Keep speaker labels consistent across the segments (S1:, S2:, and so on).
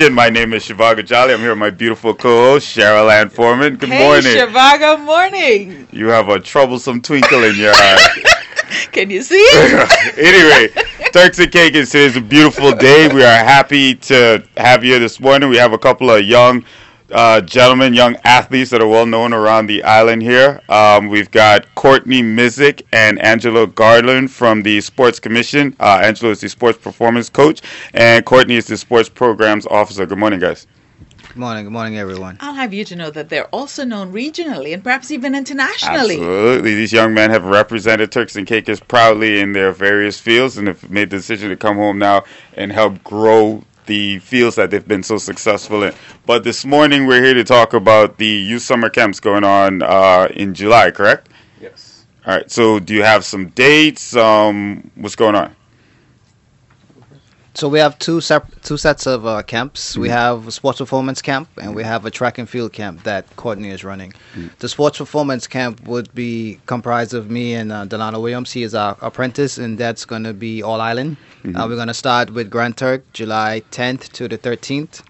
S1: My name is Shivago Jolly. I'm here with my beautiful co-host Cheryl Ann Foreman. Good
S2: hey,
S1: morning.
S2: Shivago, morning.
S1: You have a troublesome twinkle in your eye.
S2: Can you see it?
S1: anyway, Turks and Caicos is a beautiful day. We are happy to have you this morning. We have a couple of young uh, gentlemen, young athletes that are well known around the island here. Um, we've got Courtney Missick and Angelo Garland from the Sports Commission. Uh, Angelo is the sports performance coach, and Courtney is the sports programs officer. Good morning, guys.
S3: Good morning, good morning, everyone.
S2: I'll have you to know that they're also known regionally and perhaps even internationally.
S1: Absolutely. These young men have represented Turks and Caicos proudly in their various fields and have made the decision to come home now and help grow the fields that they've been so successful in. But this morning we're here to talk about the youth summer camps going on uh, in July, correct?
S4: Yes.
S1: All right. So do you have some dates? Um, what's going on?
S3: So we have two sep- two sets of uh, camps.
S1: Mm-hmm.
S3: We have a sports performance camp and we have a track and field camp that Courtney is running.
S1: Mm-hmm.
S3: The sports performance camp would be comprised of me and uh, Delano Williams. He is our apprentice, and that's going to be all island.
S1: Mm-hmm.
S3: Uh, we're going to start with Grand Turk, July 10th to the 13th.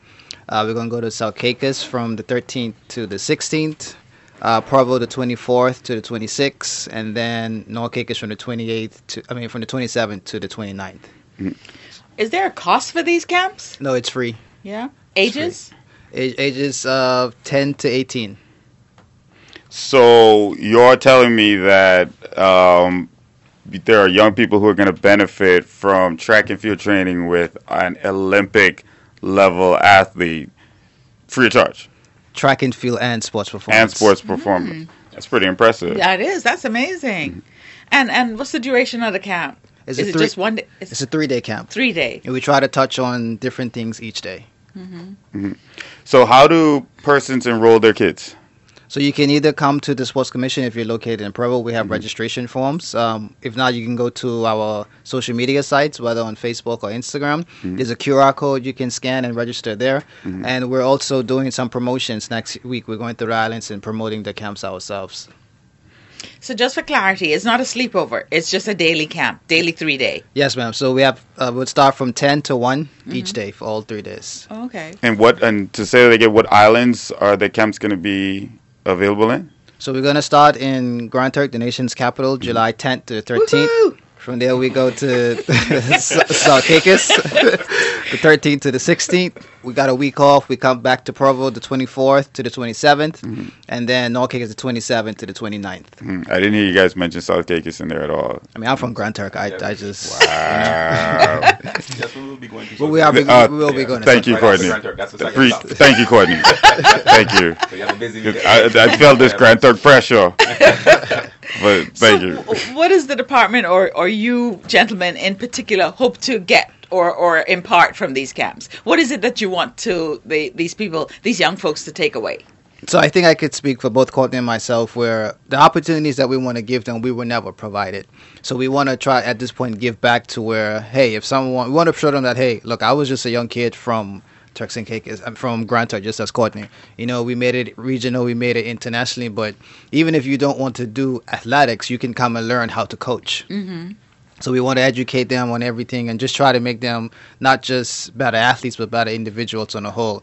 S3: Uh, we're going to go to Caicos from the 13th to the 16th. Uh, Provo the 24th to the 26th, and then North Caicos from the 28th to I mean from the 27th to the 29th.
S2: Is there a cost for these camps?
S3: No, it's free.
S2: Yeah. Ages?
S3: Age, ages of 10 to 18.
S1: So you're telling me that um, there are young people who are going to benefit from track and field training with an Olympic level athlete free of charge
S3: Track and field and sports performance.
S1: and sports performance. That's pretty impressive.
S2: Yeah, it is. That's amazing. And and what's the duration of the camp?
S3: It's
S2: is
S3: a
S2: it
S3: three-
S2: just one day? It's,
S3: It's a three day camp.
S2: three day.
S3: And we try to touch on different things each day. Mm-hmm. Mm-hmm.
S1: So how do persons enroll their kids?
S3: So you can either come to the Sports Commission if you're located in Provo. We have mm-hmm. registration forms. Um, if not, you can go to our social media sites, whether on Facebook or Instagram. There's a QR code you can scan and register there. And we're also doing some promotions next week. We're going to the islands and promoting the camps ourselves.
S2: So just for clarity, it's not a sleepover. It's just a daily camp, daily three day.
S3: Yes, ma'am. So we have uh, we'll start from 10 to one each day for all three days.
S2: Oh, okay.
S1: And what and to say that again, what islands are the camps going to be available in?
S3: So we're gonna start in Grand Turk, the nation's capital, July 10th to 13th.
S2: Woohoo!
S3: From there we go to S- South Caicos, the 13th to the 16th. We got a week off. We come back to Provo the 24th to the 27th, and then North is the 27th to the 29th.
S1: Hmm, I didn't hear you guys mention South is in there at all.
S3: I mean, I'm from Grand Turk. I, I just.
S1: Wow.
S4: Yes, we will be going to.
S3: We are. Big,
S1: Uh,
S3: we will be going.
S1: Thank
S3: South
S1: you, Courtney.
S4: Grand Turk, That's the second
S1: Free-
S4: stop.
S1: thank you, Courtney. thank you.
S4: So you have a busy weekend.
S1: I, I felt this Grand Turk pressure. but thank
S2: so
S1: you.
S2: w- What does the department or, or you gentlemen in particular hope to get or, or impart from these camps? What is it that you want to the, these people, these young folks to take away?
S3: So I think I could speak for both Courtney and myself where the opportunities that we want to give them, we were never provided. So we want to try at this point give back to where, hey, if someone, we want to show them that, hey, look, I was just a young kid from Turks and Caicos, I'm from Grand Turk, just as Courtney. You know, we made it regional, we made it internationally, but even if you don't want to do athletics, you can come and learn how to coach.
S2: Mm-hmm.
S3: So we want to educate them on everything and just try to make them not just better athletes, but better individuals on a whole.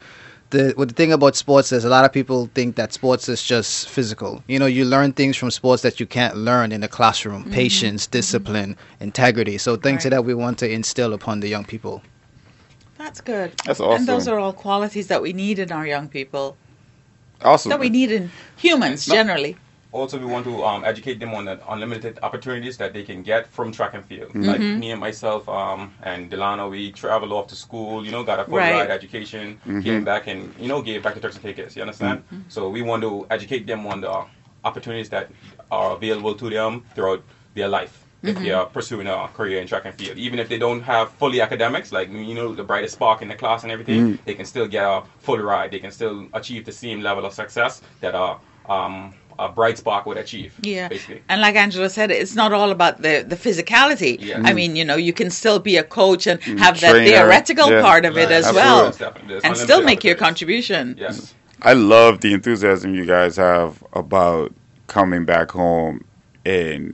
S3: The what the thing about sports is a lot of people think that sports is just physical. You know, you learn things from sports that you can't learn in the classroom: mm-hmm. patience, mm-hmm. discipline, integrity. So things
S2: Right.
S3: that we want to instill upon the young people.
S2: That's good.
S1: That's awesome.
S2: And those are all qualities that we need in our young people,
S1: Awesome.
S2: that we need in humans
S4: No.
S2: generally.
S4: Also, we want to um, educate them on the unlimited opportunities that they can get from track and field. Mm-hmm. Like mm-hmm. me and myself um, and Delano, we traveled off to school, you know, got a full
S2: Right.
S4: ride education, came mm-hmm. back and, you know, gave back to Turks and Caicos, you understand? So we want to educate them on the opportunities that are available to them throughout their life. If they are pursuing a career in track and field, even if they don't have fully academics, like you know the brightest spark in the class and everything, mm. they can still get a full ride. They can still achieve the same level of success that a um, a bright spark would achieve.
S2: Yeah.
S4: basically.
S2: And like Angelo said, it's not all about the, the physicality.
S4: Yeah.
S2: I mm. mean, you know, you can still be a coach and mm. have that theoretical
S1: yeah.
S2: part of it as
S1: Absolutely.
S2: well.
S4: Definitely.
S2: And still make your contribution.
S4: Yes.
S1: I love the enthusiasm you guys have about coming back home and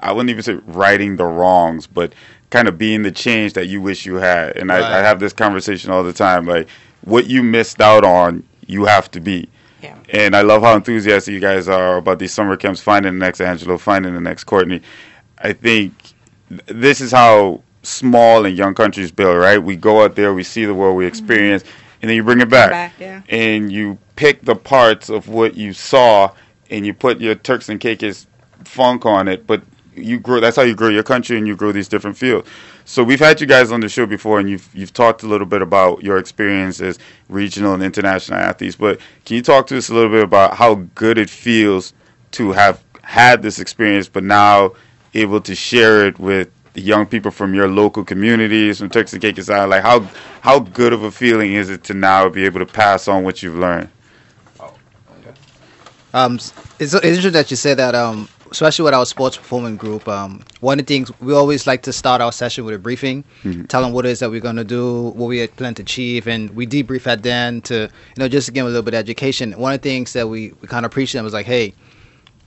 S1: I wouldn't even say righting the wrongs, but kind of being the change that you wish you had. And I, I have this conversation all the time. Like what you missed out on, you have to be.
S2: Yeah.
S1: And I love how enthusiastic you guys are about these summer camps, finding the next Angelo, finding the next Courtney. I think th- this is how small and young countries build, right? We go out there, we see the world, we mm-hmm. experience, and then you bring it back.
S2: Back, yeah.
S1: And you pick the parts of what you saw and you put your Turks and Caicos funk on it, but you grow that's how you grow your country and you grow these different fields. So we've had you guys on the show before and you've you've talked a little bit about your experience as regional and international athletes, but can you talk to us a little bit about how good it feels to have had this experience but now able to share it with young people from your local communities from Turks and Caicos Island? Like how how good of a feeling is it to now be able to pass on what you've learned?
S3: Um, it's, it's interesting that you say that. Um, especially with our sports performance group. Um, one of the things we always like to start our session with a briefing, mm-hmm. tell them what it is that we're gonna do, what we plan to achieve, and we debrief at then to you know just to give them a little bit of education. One of the things that we, we kind of preach to them was like, hey,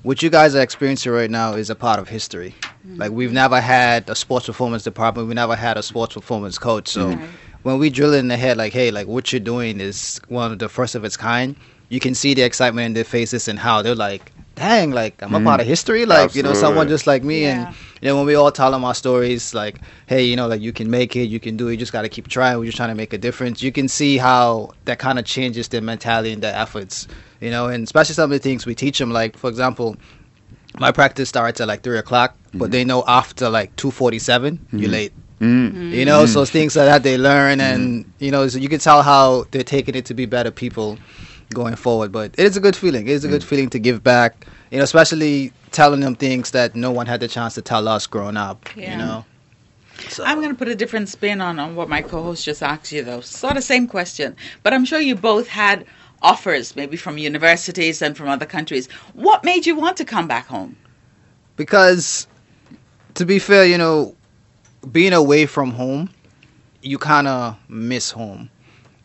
S3: what you guys are experiencing right now is a part of history. Mm-hmm. Like we've never had a sports performance department, we never had a sports performance coach. So
S2: Right.
S3: when we drill it in the head, like, hey, like what you're doing is one of the first of its kind. You can see the excitement in their faces and how they're like, dang, like I'm a part of hmm. history. Like you know, someone just like me.
S2: Yeah.
S3: And you know, when we all tell them our stories, like, hey, you know, like you can make it, you can do it. You just got to keep trying. We're just trying to make a difference. You can see how that kind of changes their mentality and their efforts. You know, and especially some of the things we teach them, like for example my practice starts at like three o'clock, but mm-hmm. they know after like two forty-seven, you're mm-hmm. late.
S1: Mm.
S3: You know, so things like that they learn, and you know, so you can tell how they're taking it to be better people going forward. But it is a good feeling. It is a good mm. feeling to give back. You know, especially telling them things that no one had the chance to tell us growing up.
S2: Yeah.
S3: You know. So,
S2: I'm going to put a different spin on, on what my co-host just asked you, though. Sort of the same question, but I'm sure you both had offers, maybe from universities and from other countries. What made you want to come back home?
S3: because to be fair, you know, being away from home, you kind of miss home.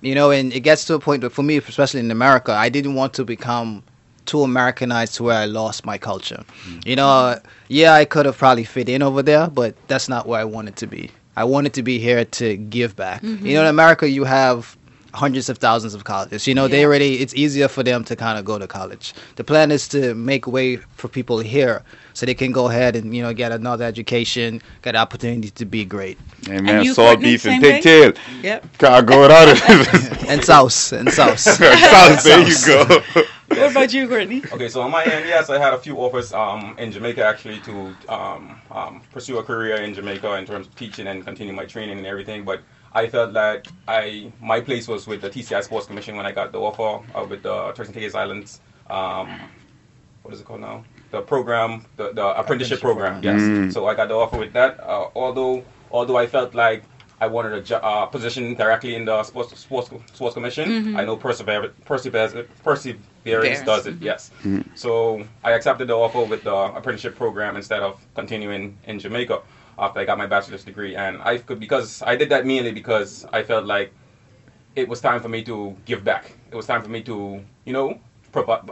S3: You know, and it gets to a point that for me, especially in America, I didn't want to become too Americanized to where I lost my culture. Mm. You know, yeah, I could have probably fit in over there, but that's not where I wanted to be. I wanted to be here to give back. Mm-hmm. You know, in America, you have hundreds of thousands of colleges. You know, they already it's easier for them to kind of go to college. The plan is to make way for people here so they can go ahead and you know get another education, get the opportunity to be great.
S1: Hey man,
S2: you,
S1: salt beef and pigtail.
S2: Yep.
S1: God, go without it.
S3: And sauce and South.
S1: South, there you go.
S2: What about you, Courtney?
S4: Okay, so on my end, yes, I had a few offers um, in Jamaica actually to um, um, pursue a career in Jamaica in terms of teaching and continue my training and everything. But I felt that I my place was with the TCI Sports Commission when I got the offer uh, with the Turks and Caicos Islands. Um, what is it called now? The program, the, the apprenticeship,
S3: Apprenticeship
S4: program.
S3: program.
S4: Yes.
S1: Mm.
S4: So I got the offer with that. Uh, although although I felt like I wanted a jo- uh, position directly in the sports sports sports commission. I know perseverance perseverance perseverance
S2: Perseverance,
S4: does it. Yes. So I accepted the offer with the apprenticeship program instead of continuing in Jamaica after I got my bachelor's degree, and I could because I did that mainly because I felt like it was time for me to give back. It was time for me to you know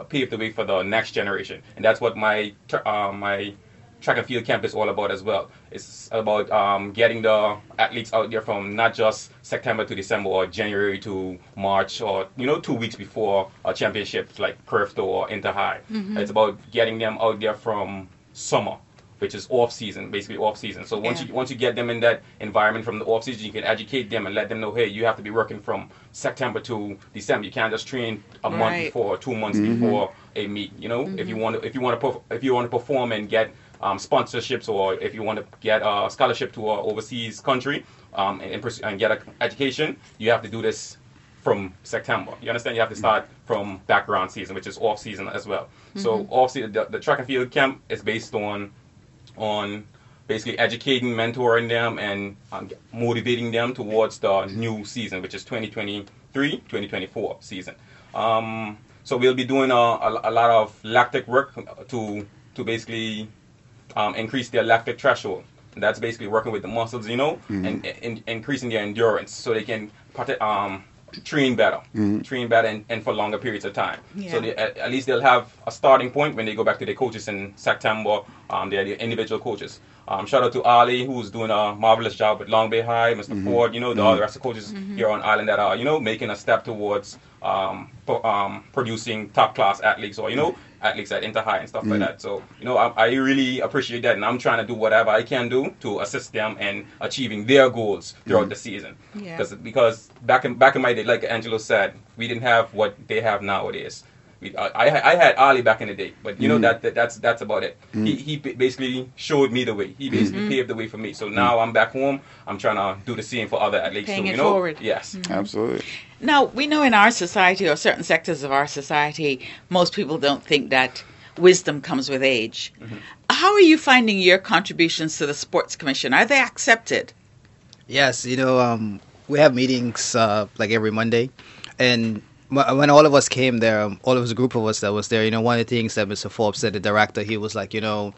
S4: pave the way for the next generation, and that's what my uh, my track and field camp is all about as well. It's about um, getting the athletes out there from not just September to December or January to March or you know two weeks before a championship like CARIFTA or Inter High. It's about getting them out there from summer, which is off season, basically off season. So once
S2: Yeah.
S4: you once you get them in that environment from the off season, you can educate them and let them know, hey, you have to be working from September to December. You can't just train a month
S2: Right.
S4: before, two months before a meet. You know, if you want to, if you want to, if you want to perform and get um, sponsorships, or if you want to get a scholarship to an overseas country um, and, and, get an education, you have to do this from September. You understand? You have to start from background season, which is off season as well. So off season, the, the track and field camp is based on on basically educating, mentoring them, and um, motivating them towards the new season, which is 2023-2024 season. Um, so we'll be doing a, a, a lot of lactic work to to basically um, increase their lactic threshold. And that's basically working with the muscles, you know, and, and increasing their endurance so they can um, train better, train better, and, and for longer periods of time.
S2: Yeah.
S4: So they, at, at least they'll have a starting point when they go back to their coaches in September. Um, they're the individual coaches. Um, shout out to Ali, who's doing a marvelous job with Long Bay High, mister Ford, you know, the, all the rest of the coaches here on island that are, you know, making a step towards um, pro- um, producing top class athletes or, you know, athletes at Inter High and stuff like that. So, you know, I, I really appreciate that. And I'm trying to do whatever I can do to assist them in achieving their goals throughout the season.
S2: Yeah.
S4: Because because back in, back in my day, like Angelo said, we didn't have what they have nowadays. We, I, I I had Ali back in the day, but you know mm. that, that that's that's about it. Mm. He he basically showed me the way. He mm. basically paved the way for me. So now I'm back home. I'm trying to do the same for other athletes.
S2: Paying
S4: so, you
S2: it
S4: know,
S2: forward.
S4: Yes.
S1: Absolutely.
S2: Now, we know in our society or certain sectors of our society, most people don't think that wisdom comes with age. Mm-hmm. How are you finding your contributions to the Sports Commission? Are they accepted?
S3: Yes, you know, um, we have meetings uh, like every Monday, and wh- when all of us came there, um, all of us, a group of us that was there, you know, one of the things that Mr. Forbes said, the director, he was like, you know,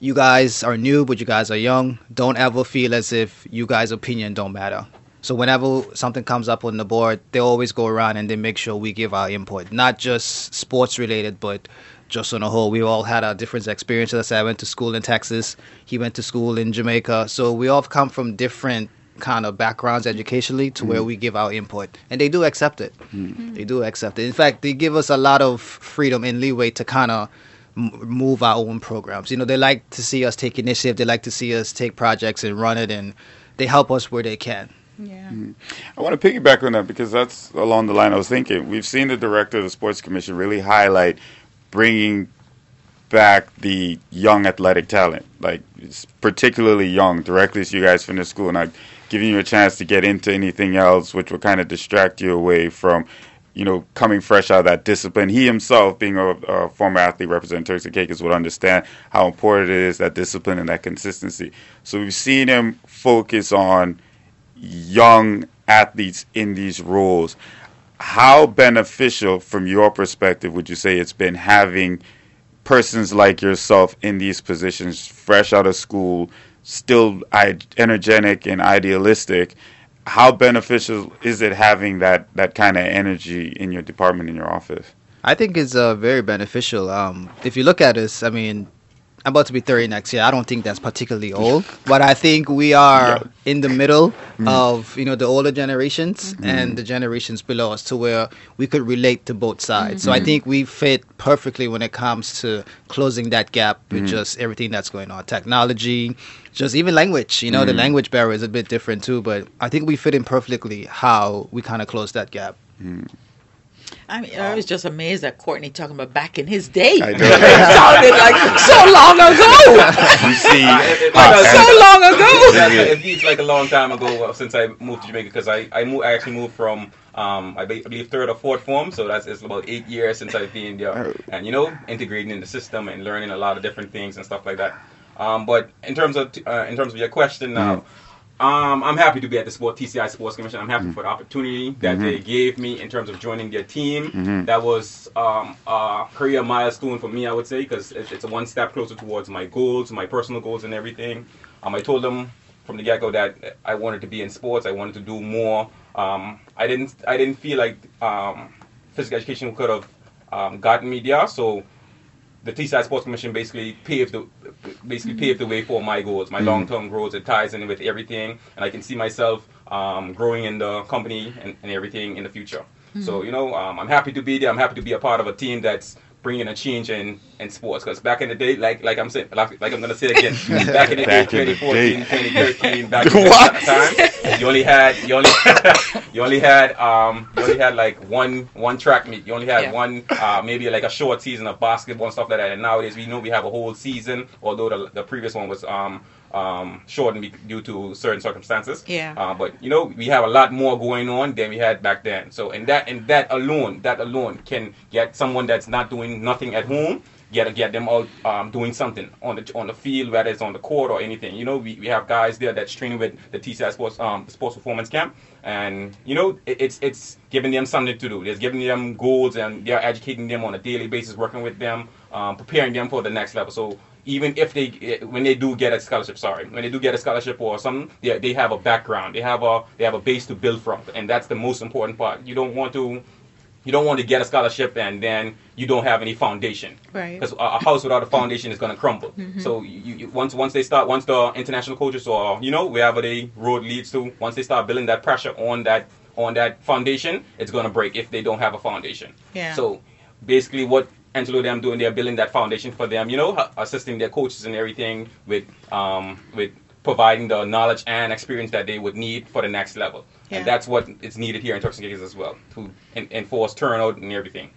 S3: you guys are new, but you guys are young. Don't ever feel as if you guys' opinion don't matter. So whenever something comes up on the board, they always go around and they make sure we give our input, not just sports related, but just on a whole. We all had our different experiences. I went to school in Texas. He went to school in Jamaica. So we all come from different kind of backgrounds educationally to where mm. we give our input, and they do accept it. Mm. Mm. They do accept it. In fact, they give us a lot of freedom and leeway to kind of m- move our own programs. You know, they like to see us take initiative. They like to see us take projects and run it, and they help us where they can.
S2: Yeah.
S1: I want to piggyback on that because that's along the line I was thinking. We've seen the director of the Sports Commission really highlight bringing back the young athletic talent, like particularly young, directly as you guys finish school, not giving you a chance to get into anything else, which will kind of distract you away from, you know, coming fresh out of that discipline. He himself, being a, a former athlete representing Turks and Caicos, would understand how important it is that discipline and that consistency. So we've seen him focus on young athletes in these roles. How beneficial, from your perspective, would you say it's been having persons like yourself in these positions, fresh out of school, still energetic and idealistic? How beneficial is it having that, that kind of energy in your department, in your office?
S3: I think it's uh, very beneficial. Um, if you look at us, I mean, I'm about to be 30 next year. I don't think that's particularly old, but I think we are
S1: Yeah.
S3: in the middle mm-hmm. of you know the older generations mm-hmm. and the generations below us, to where we could relate to both sides. So I mm-hmm. think we fit perfectly when it comes to closing that gap with just everything that's going on, technology, just even language. You know, the language barrier is a bit different too, but I think we fit in perfectly how we kind of close that gap.
S2: I mean, I was just amazed at Courtney talking about back in his day.
S1: I know.
S2: it sounded like so long ago.
S1: You see,
S4: Uh, it- it-
S1: how-
S4: because-
S2: so long ago.
S4: That's- it feels like a long time ago uh, since I moved to Jamaica because I I, moved, I actually moved from um, I, believe third or fourth form, so that's it's about eight years since I've been there, and you know integrating in the system and learning a lot of different things and stuff like that. Um, but in terms of uh, in terms of your question now. Um, I'm happy to be at the Sport TCI Sports Commission. I'm happy for the opportunity that they gave me in terms of joining their team. That was um, a career milestone for me, I would say, because it's, it's a one step closer towards my goals, my personal goals, and everything. Um, I told them from the get go that I wanted to be in sports. I wanted to do more. Um, I didn't. I didn't feel like um, physical education could have um, gotten me there. So the TCI Sports Commission basically paved the basically paved the way for my goals, my long-term goals. It ties in with everything, and I can see myself um, growing in the company and, and everything in the future. So you know, um, I'm happy to be there. I'm happy to be a part of a team that's bringing a change in, in sports. Because back in the day, like like I'm saying, like, like I'm gonna say again, back in the day,
S1: Back in the
S4: 2014,
S1: day.
S4: 2013, back in the time, you only had you only you only had um you only had like one one track meet. You only had
S2: Yeah.
S4: one uh, maybe like a short season of basketball and stuff like that. And nowadays we know we have a whole season, although the, the previous one was um um shortened due to certain circumstances.
S2: Yeah.
S4: Uh, but you know we have a lot more going on than we had back then. So and that and that alone, that alone can get someone that's not doing nothing at home. Get get them out um, doing something on the on the field, whether it's on the court or anything. You know, we, we have guys there that's training with the TCI Sports um, Sports Performance Camp, and you know it, it's it's giving them something to do. It's giving them goals, and they're educating them on a daily basis, working with them, um, preparing them for the next level. So even if they eh, when they do get a scholarship, sorry, when they do get a scholarship or something, they, they have a background, they have a they have a base to build from, and that's the most important part. You don't want to you don't want to get a scholarship and then you don't have any foundation.
S2: Right.
S4: Because a, house without a foundation is going to crumble. So you, you, once once they start, once the international coaches or you know wherever the road leads to, once they start building that pressure on that on that foundation, it's going to break if they don't have a foundation.
S2: Yeah.
S4: So basically, what Angelo them doing, they're building that foundation for them. You know, assisting their coaches and everything with um with providing the knowledge and experience that they would need for the next level.
S2: Yeah.
S4: And that's what is needed here in Turks and Caicos as well to en- enforce turnout and everything.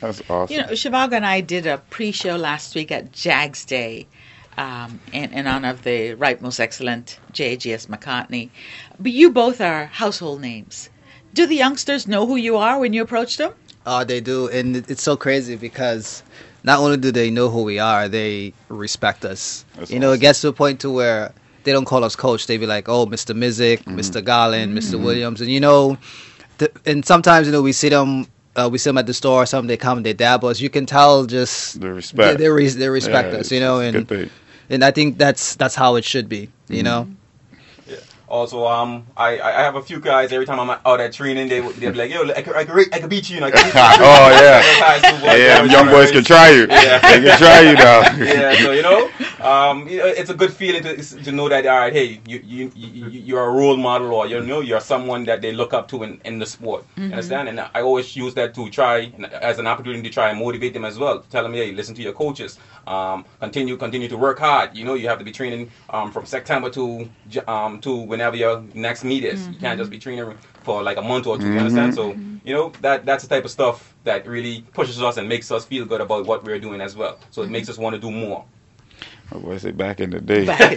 S1: That's awesome.
S2: You know, Shivago and I did a pre-show last week at Jags Day um, in, in honor of the right most excellent J.G.S. McCartney. But you both are household names. Do the youngsters know who you are when you approach them?
S3: Oh, they do, and it's so crazy because not only do they know who we are, they respect us.
S1: That's
S3: you know, it gets to a point to where they don't call us coach; they be like, "Oh, Mr. Missick, Mr. Garland, Mr. Mm-hmm. Williams," and you know, th- and sometimes you know we see them. Uh, we see them at the store or something. They come, they dab us. You can tell just
S1: The respect.
S3: They, they, re- they respect
S1: Yeah,
S3: us, you know, and and I think that's that's how it should be, you mm-hmm. know.
S4: Also, um, I, I have a few guys. Every time I'm out at training, they would- they'd be like, "Yo, I could, I could, I could beat you." You know, I could beat you.
S1: Oh, yeah.
S4: Those guys who was-
S1: Yeah, young boys can try you.
S4: Yeah.
S1: They can try you now.
S4: yeah, so you know, um, it's a good feeling to, to know that all right, hey, you you you you're a role model or you know you're someone that they look up to in, in the sport. Understand? And I always use that to try as an opportunity to try and motivate them as well. Tell them, hey, listen to your coaches. Um, continue continue to work hard. You know, you have to be training um, from September to J- um, to whenever your next meet is. You can't just be mm-hmm. training for like a month or two. You understand? So mm-hmm. you know that that's the type of stuff that really pushes us and makes us feel good about what we're doing as well. So it makes us want to do more.
S1: My was say back in the day.
S2: In the day.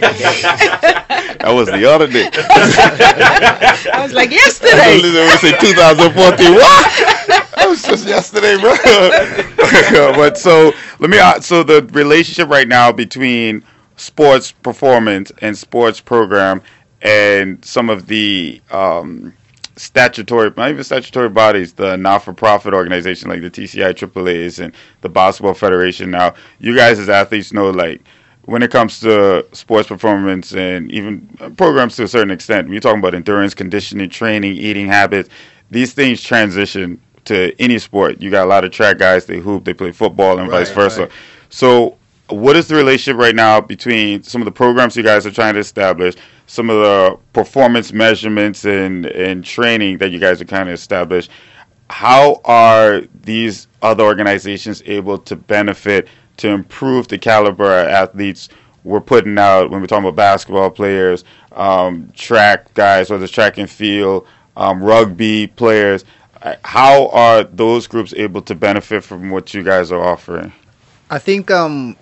S1: that was the other day.
S2: I was like, yesterday.
S1: I was say 2014. What? That was just yesterday, bro. but so let me. ask- So the relationship right now between sports performance and sports program and some of the um, statutory, not even statutory bodies, the not-for-profit organization like the TCI AAA's and the Basketball Federation. Now, you guys as athletes know, like, when it comes to sports performance and even programs to a certain extent, we're talking about endurance, conditioning, training, eating habits. These things transition to any sport. You got a lot of track guys, they hoop, they play football, and vice versa.
S3: right.
S1: So, what is the relationship right now between some of the programs you guys are trying to establish, some of the performance measurements and, and training that you guys are kind of established. How are these other organizations able to benefit to improve the caliber of athletes we're putting out when we're talking about basketball players, um, track guys, whether it's track and field, um, rugby players? Uh, How are those groups able to benefit from what you guys are offering?
S3: I think um,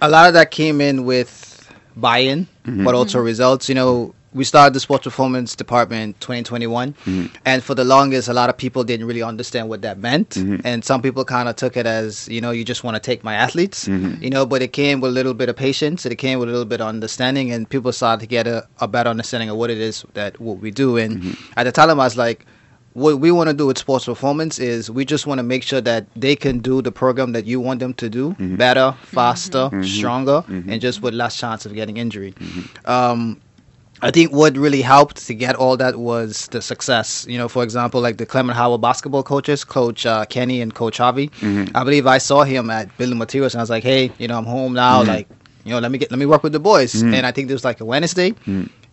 S3: a lot of that came in with buy-in, mm-hmm. but also mm-hmm. results. You know, we started the sports performance department 2021, mm-hmm. and for the longest, a lot of people didn't really understand what that meant, and some people kind of took it as you know, you just want to take my athletes, you know. But it came with a little bit of patience, it came with a little bit of understanding, and people started to get a, a better understanding of what it is that what we do. And at the time, I was like what we want to do with sports performance is we just want to make sure that they can do the program that you want them to do mm-hmm. better, mm-hmm. faster, mm-hmm. stronger, and just with less chance of getting injury. Um, I think what really helped to get all that was the success. You know, for example, like the Clement Howell basketball coaches, Coach uh, Kenny and Coach Harvey. I believe I saw him at Building Materials, and I was like, "Hey, you know, I'm home now. Like, you know, let me get let me work with the boys." And I think it was like a Wednesday.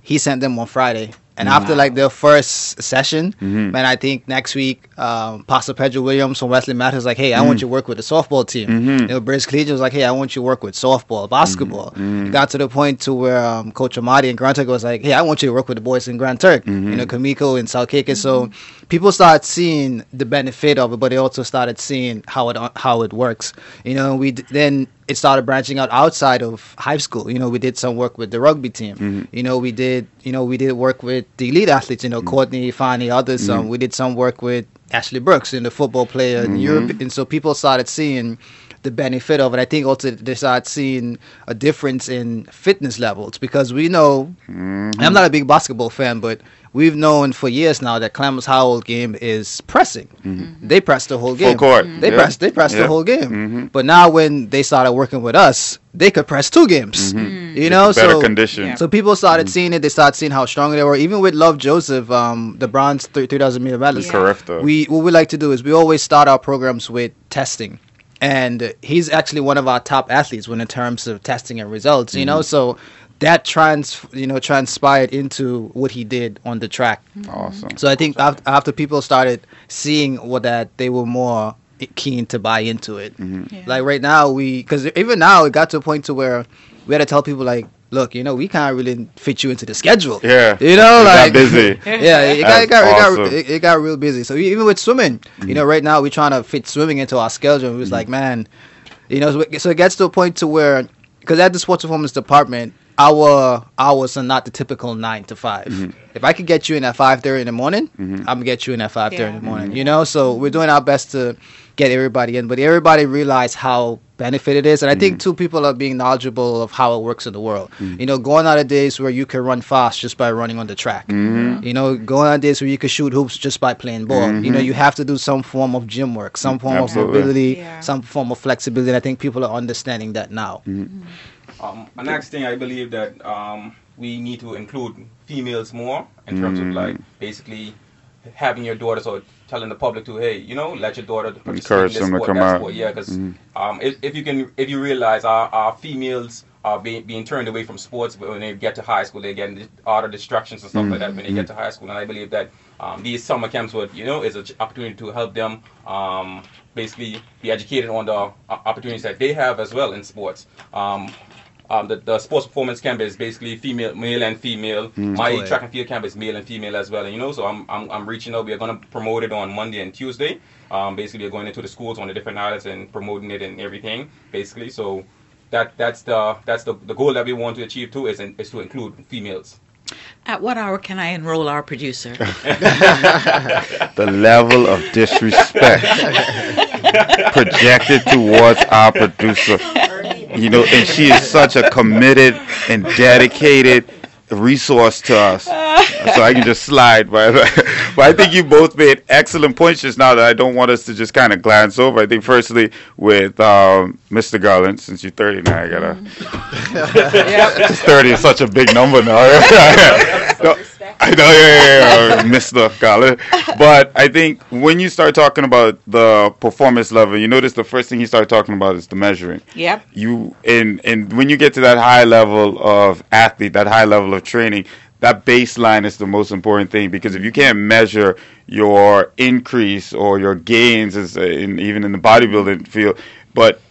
S3: He sent them on Friday, and after like their first session, mm-hmm. man, I think next week, um, Pastor Pedro Williams from Wesley Matters like, "Hey, I want mm. you to work with the softball team." Mm-hmm. You know, British Collegiate was like, "Hey, I want you to work with softball, basketball." Mm-hmm. It got to the point to where um, Coach Amadi and Grand Turk was like, "Hey, I want you to work with the boys in Grand Turk." You know, Kamiko and South Caicos. So people started seeing the benefit of it, but they also started seeing how it how it works. You know, we d- then it started branching out outside of high school. You know, we did some work with the rugby team. Mm-hmm. You know, we did you know we did work with the elite athletes. You know, mm-hmm. Courtney, Fanny, others. Um, mm-hmm. we did some work with Ashley Brooks, in the football player in Europe, and so people started seeing the benefit of it. I think also they start seeing a difference in fitness levels because we know.
S1: Mm-hmm.
S3: I'm not a big basketball fan, but we've known for years now that Clement Howell game is pressing. They press the whole
S1: Mm-hmm. Full
S3: game.
S1: court.
S3: They
S1: Yeah.
S3: press. They press
S1: Yeah.
S3: the whole game.
S1: Mhm.
S3: But now when they started working with us, they could press two games. You know,
S1: Better
S3: so
S1: condition.
S2: Yeah.
S3: so people started seeing it. They started seeing how strong they were. Even with Love Joseph, um, the bronze three thousand meter medalist.
S2: Yeah.
S1: Correct.
S3: We what we like to do is we always start our programs with testing, and he's actually one of our top athletes when in terms of testing and results. You know, mm-hmm. so that trans you know transpired into what he did on the track. Mm-hmm.
S1: Awesome.
S3: So I think after, after people started seeing what that, they were more keen to buy into it. Mm-hmm.
S2: Yeah.
S3: Like right now, we because even now it got to a point to where we had to tell people like, look, you know, we can't really fit you into the schedule.
S1: Yeah.
S3: You know,
S1: You're not
S3: like
S1: busy.
S3: yeah, it got, it, got, it, got, it, it got real busy. So even with swimming, you know, mm. right now we're trying to fit swimming into our schedule. It was mm. like, man, you know, so it, gets to a point to where, because at the sports performance department, our hours are not the typical nine to 5 mm-hmm. If I could get you in at five thirty in the morning, mm-hmm. I'm gonna get you in at five thirty in the morning. Mm-hmm. You know, so we're doing our best to get everybody in, but everybody realize how benefit it is, and I think mm. two people are being knowledgeable of how it works in the world. Mm. You know, going out of days where you can run fast just by running on the track. Mm-hmm. Mm-hmm. You know, going on days where you can shoot hoops just by playing ball. You know, mm-hmm. you have to do some form of gym work, some form
S1: Absolutely.
S3: of mobility,
S2: Yeah.
S3: some form of flexibility. And I think people are understanding that now.
S4: Um, the next thing I believe that um, we need to include females more in terms of mm. like basically having your daughters or telling the public to hey you know let your daughter
S1: Encourage them to come out.
S4: sport. yeah because um, if, if you can if you realize our, our females are being, being turned away from sports but when they get to high school they get into other distractions and stuff like that when they get to high school and I believe that um, these summer camps would you know is an opportunity to help them um, basically be educated on the uh, opportunities that they have as well in sports um, um, the, the sports performance camp is basically female, male and female. My
S3: Correct.
S4: track and field camp is male and female as well. And you know, so I'm I'm, I'm reaching out. We're gonna promote it on Monday and Tuesday. Um, basically, we're going into the schools on the different islands and promoting it and everything. Basically, so that that's the that's the, the goal that we want to achieve too is in, is to include females.
S2: At what hour can I enroll our producer?
S1: the level of disrespect projected towards our producer. You know, and she is such a committed and dedicated resource to us. So I can just slide by But I think you both made excellent points just now that I don't want us to just kind of glance over. I think firstly with um, Mr. Garland, since you're 30 now, I gotta.
S2: yeah.
S1: 30 is such a big number now. No, I know, yeah, yeah, yeah, Mr. Garland. But I think when you start talking about the performance level, you notice the first thing you start talking about is the measuring.
S2: Yep.
S1: You and and when you get to that high level of athlete, that high level of training, that baseline is the most important thing because if you can't measure your increase or your gains, as in, even in the bodybuilding field, but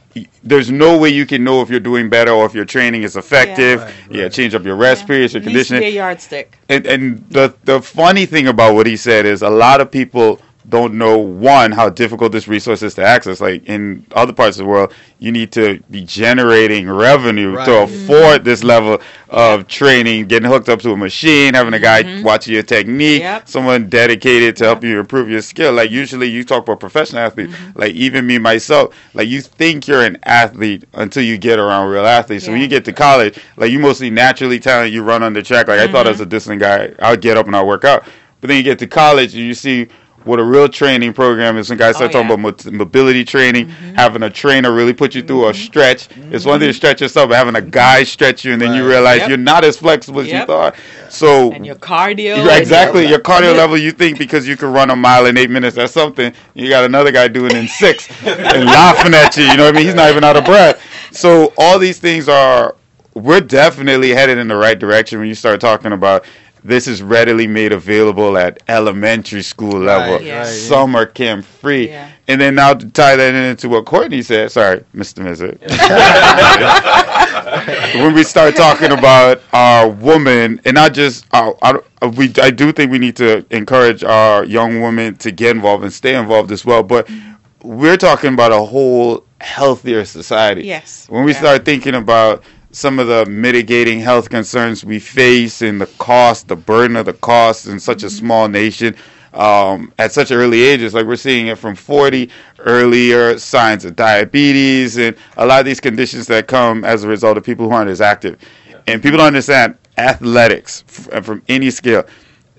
S1: there's no way you can know if you're doing better or if your training is effective.
S3: Right,
S1: Yeah, change up your rest periods, your
S2: conditioning. needs to be a
S1: conditioning.
S2: yardstick.
S1: And and the the funny thing about what he said is a lot of people don't know one how difficult this resource is to access. Like in other parts of the world, you need to be generating revenue to
S3: Right. Mm-hmm.
S1: afford this level of training, getting hooked up to a machine, having a guy mm-hmm. watching your technique,
S2: Yep.
S1: someone dedicated to help you improve your skill. Like usually you talk about professional athletes, mm-hmm. like even me myself, like you think you're an athlete until you get around real athletes. So when you get to college, like you mostly naturally talented, you run on the track. Like I thought as a distant guy, I'll get up and I'll work out. But then you get to college and you see what a real training program is. When guys oh, start
S2: Oh,
S1: talking about mo- mobility training, mm-hmm. having a trainer really put you through a mm-hmm. stretch. It's one thing to mm-hmm. stretch yourself, but having a guy stretch you and then you realize
S2: Yep.
S1: you're not as flexible as you thought. So
S2: And your cardio.
S1: yeah,
S2: and
S1: exactly.
S2: your-
S1: Your cardio level, you think because you can run a mile in eight minutes, that's something. You got another guy doing it in six and laughing at you. You know what I mean? He's not even out of breath. So all these things are, we're definitely headed in the right direction when you start talking about this is readily made available at elementary school level,
S3: Right,
S2: Yeah. right,
S1: summer camp free.
S2: Yeah.
S1: And then now to tie that into what Courtney said, sorry, Mr. Missick. when we start talking about our woman, and not just our, our, we, I do think we need to encourage our young women to get involved and stay involved as well. But we're talking about a whole healthier society.
S2: Yes.
S1: When we
S2: Yeah.
S1: start thinking about some of the mitigating health concerns we face and the cost, the burden of the cost in such a small nation, um, at such early ages. Like we're seeing it from 40, earlier signs of diabetes, and a lot of these conditions that come as a result of people who aren't as active. And people don't understand athletics f- from any scale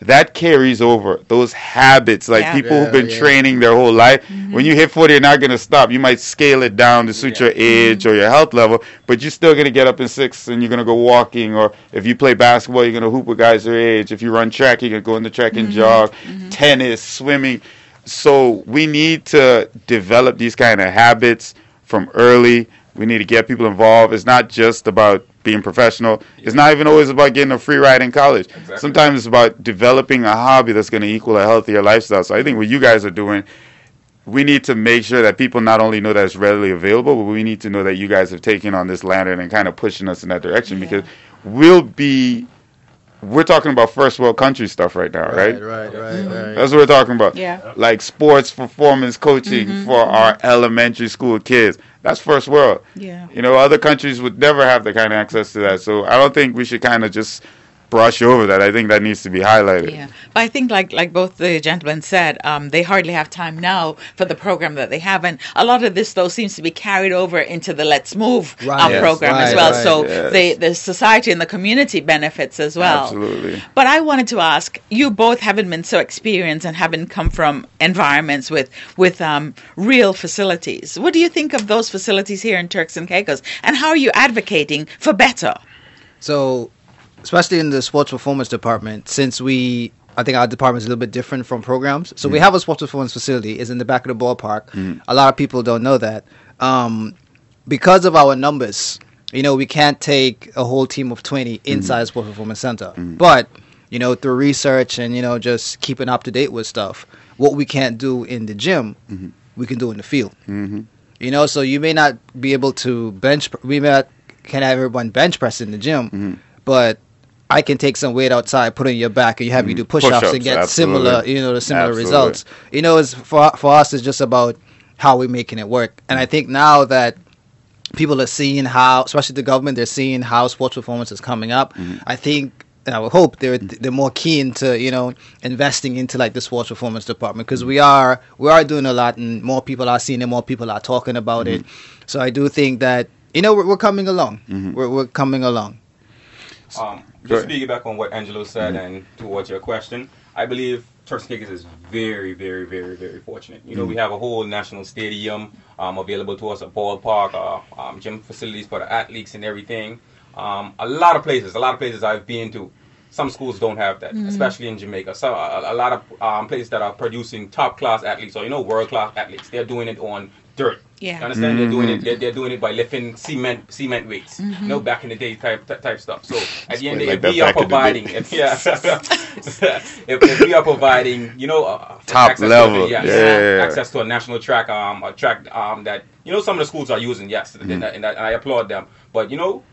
S1: that carries over those habits like
S2: Yeah.
S1: people who've been
S3: yeah.
S1: training their whole life. Mm-hmm. When you hit 40 you're not going to stop. You might scale it down to suit
S4: Yeah.
S1: your mm-hmm. age or your health level but you're still going to get up in six and you're going to go walking or if you play basketball you're going to hoop with guys your age. If you run track you're going to go in the track and mm-hmm. jog tennis swimming. So we need to develop these kind of habits from early. We need to get people involved. It's not just about being professional it's not even always about getting a free ride in college
S4: Exactly.
S1: sometimes it's about developing a hobby that's going to equal a healthier lifestyle so i think what you guys are doing we need to make sure that people not only know that it's readily available, but we need to know that you guys have taken on this lantern and kind of pushing us in that direction because we'll be. We're talking about first world country stuff right now, right?
S3: Right, right, right, mm-hmm. right.
S1: That's what we're talking about.
S2: Yeah.
S1: Like sports performance coaching mm-hmm. for our mm-hmm. elementary school kids. That's first world.
S2: Yeah.
S1: You know, other countries would never have the kind of access to that. So I don't think we should kind of just brush over that. I think that needs to be highlighted.
S2: Yeah, but I think like like both the gentlemen said, um, they hardly have time now for the program that they have, and a lot of this though seems to be carried over into the Let's Move
S3: Right.
S2: um,
S3: Yes,
S2: program as well.
S3: right,
S2: so
S1: yes.
S2: the the society and the community benefits as well.
S1: Absolutely.
S2: But I wanted to ask you both, having been so experienced and having come from environments with with um, real facilities, what do you think of those facilities here in Turks and Caicos, and how are you advocating for better?
S3: So, especially in the sports performance department, since we, I think our department is a little bit different from programs. So we have a sports performance facility. is in the back of the ballpark. A lot of people don't know that. Um, because of our numbers, you know, we can't take a whole team of 20 inside the sports performance center. But, you know, through research and, you know, just keeping up to date with stuff, what we can't do in the gym, we can do in the field.
S1: hmm
S3: You know, so you may not be able to bench. We may not can have everyone bench press in the gym,
S1: Mm-hmm.
S3: but I can take some weight outside, put it in your back, and you have you do push ups
S1: Mm-hmm. Push-ups,
S3: and get
S1: absolutely.
S3: similar, you know, the similar
S1: Absolutely.
S3: results. You know, it's for for us, it's just about how we're making it work. And I think now that people are seeing how, especially the government, they're seeing how sports performance is coming up.
S1: Mm-hmm.
S3: I think. And I would hope they're they're more keen to you know investing into like the sports performance department because we are we are doing a lot and more people are seeing it, more people are talking about it. So I do think that you know we're, we're coming along. We're we're coming along.
S4: Um,
S1: Go
S4: just
S1: ahead.
S4: to piggyback on what Angelo said and towards your question, I believe Turks and Caicos is very, very, very, very fortunate. You know, we have a whole national stadium um, available to us, a ballpark, uh, um, gym facilities for the athletes and everything. Um, a lot of places, a lot of places I've been to, some schools don't have that, especially in Jamaica. So a, a lot of um, places that are producing top class athletes or you know world class athletes, they're doing it on dirt.
S2: Yeah.
S4: You understand? They're doing it. They're, they're doing it by lifting cement cement weights. You know, back in the day type type, type stuff. So at the end of the
S1: Like
S4: day, if we are
S1: back in the
S4: providing,
S1: day.
S4: if, yeah, if, if we are providing, you know, uh,
S1: Top
S4: access
S1: level,
S4: to, yes,
S1: yeah.
S4: access to a national track, um, a track um that you know some of the schools are using. Yes,
S1: Mm-hmm.
S4: and, that- and that- and I applaud them. But you know.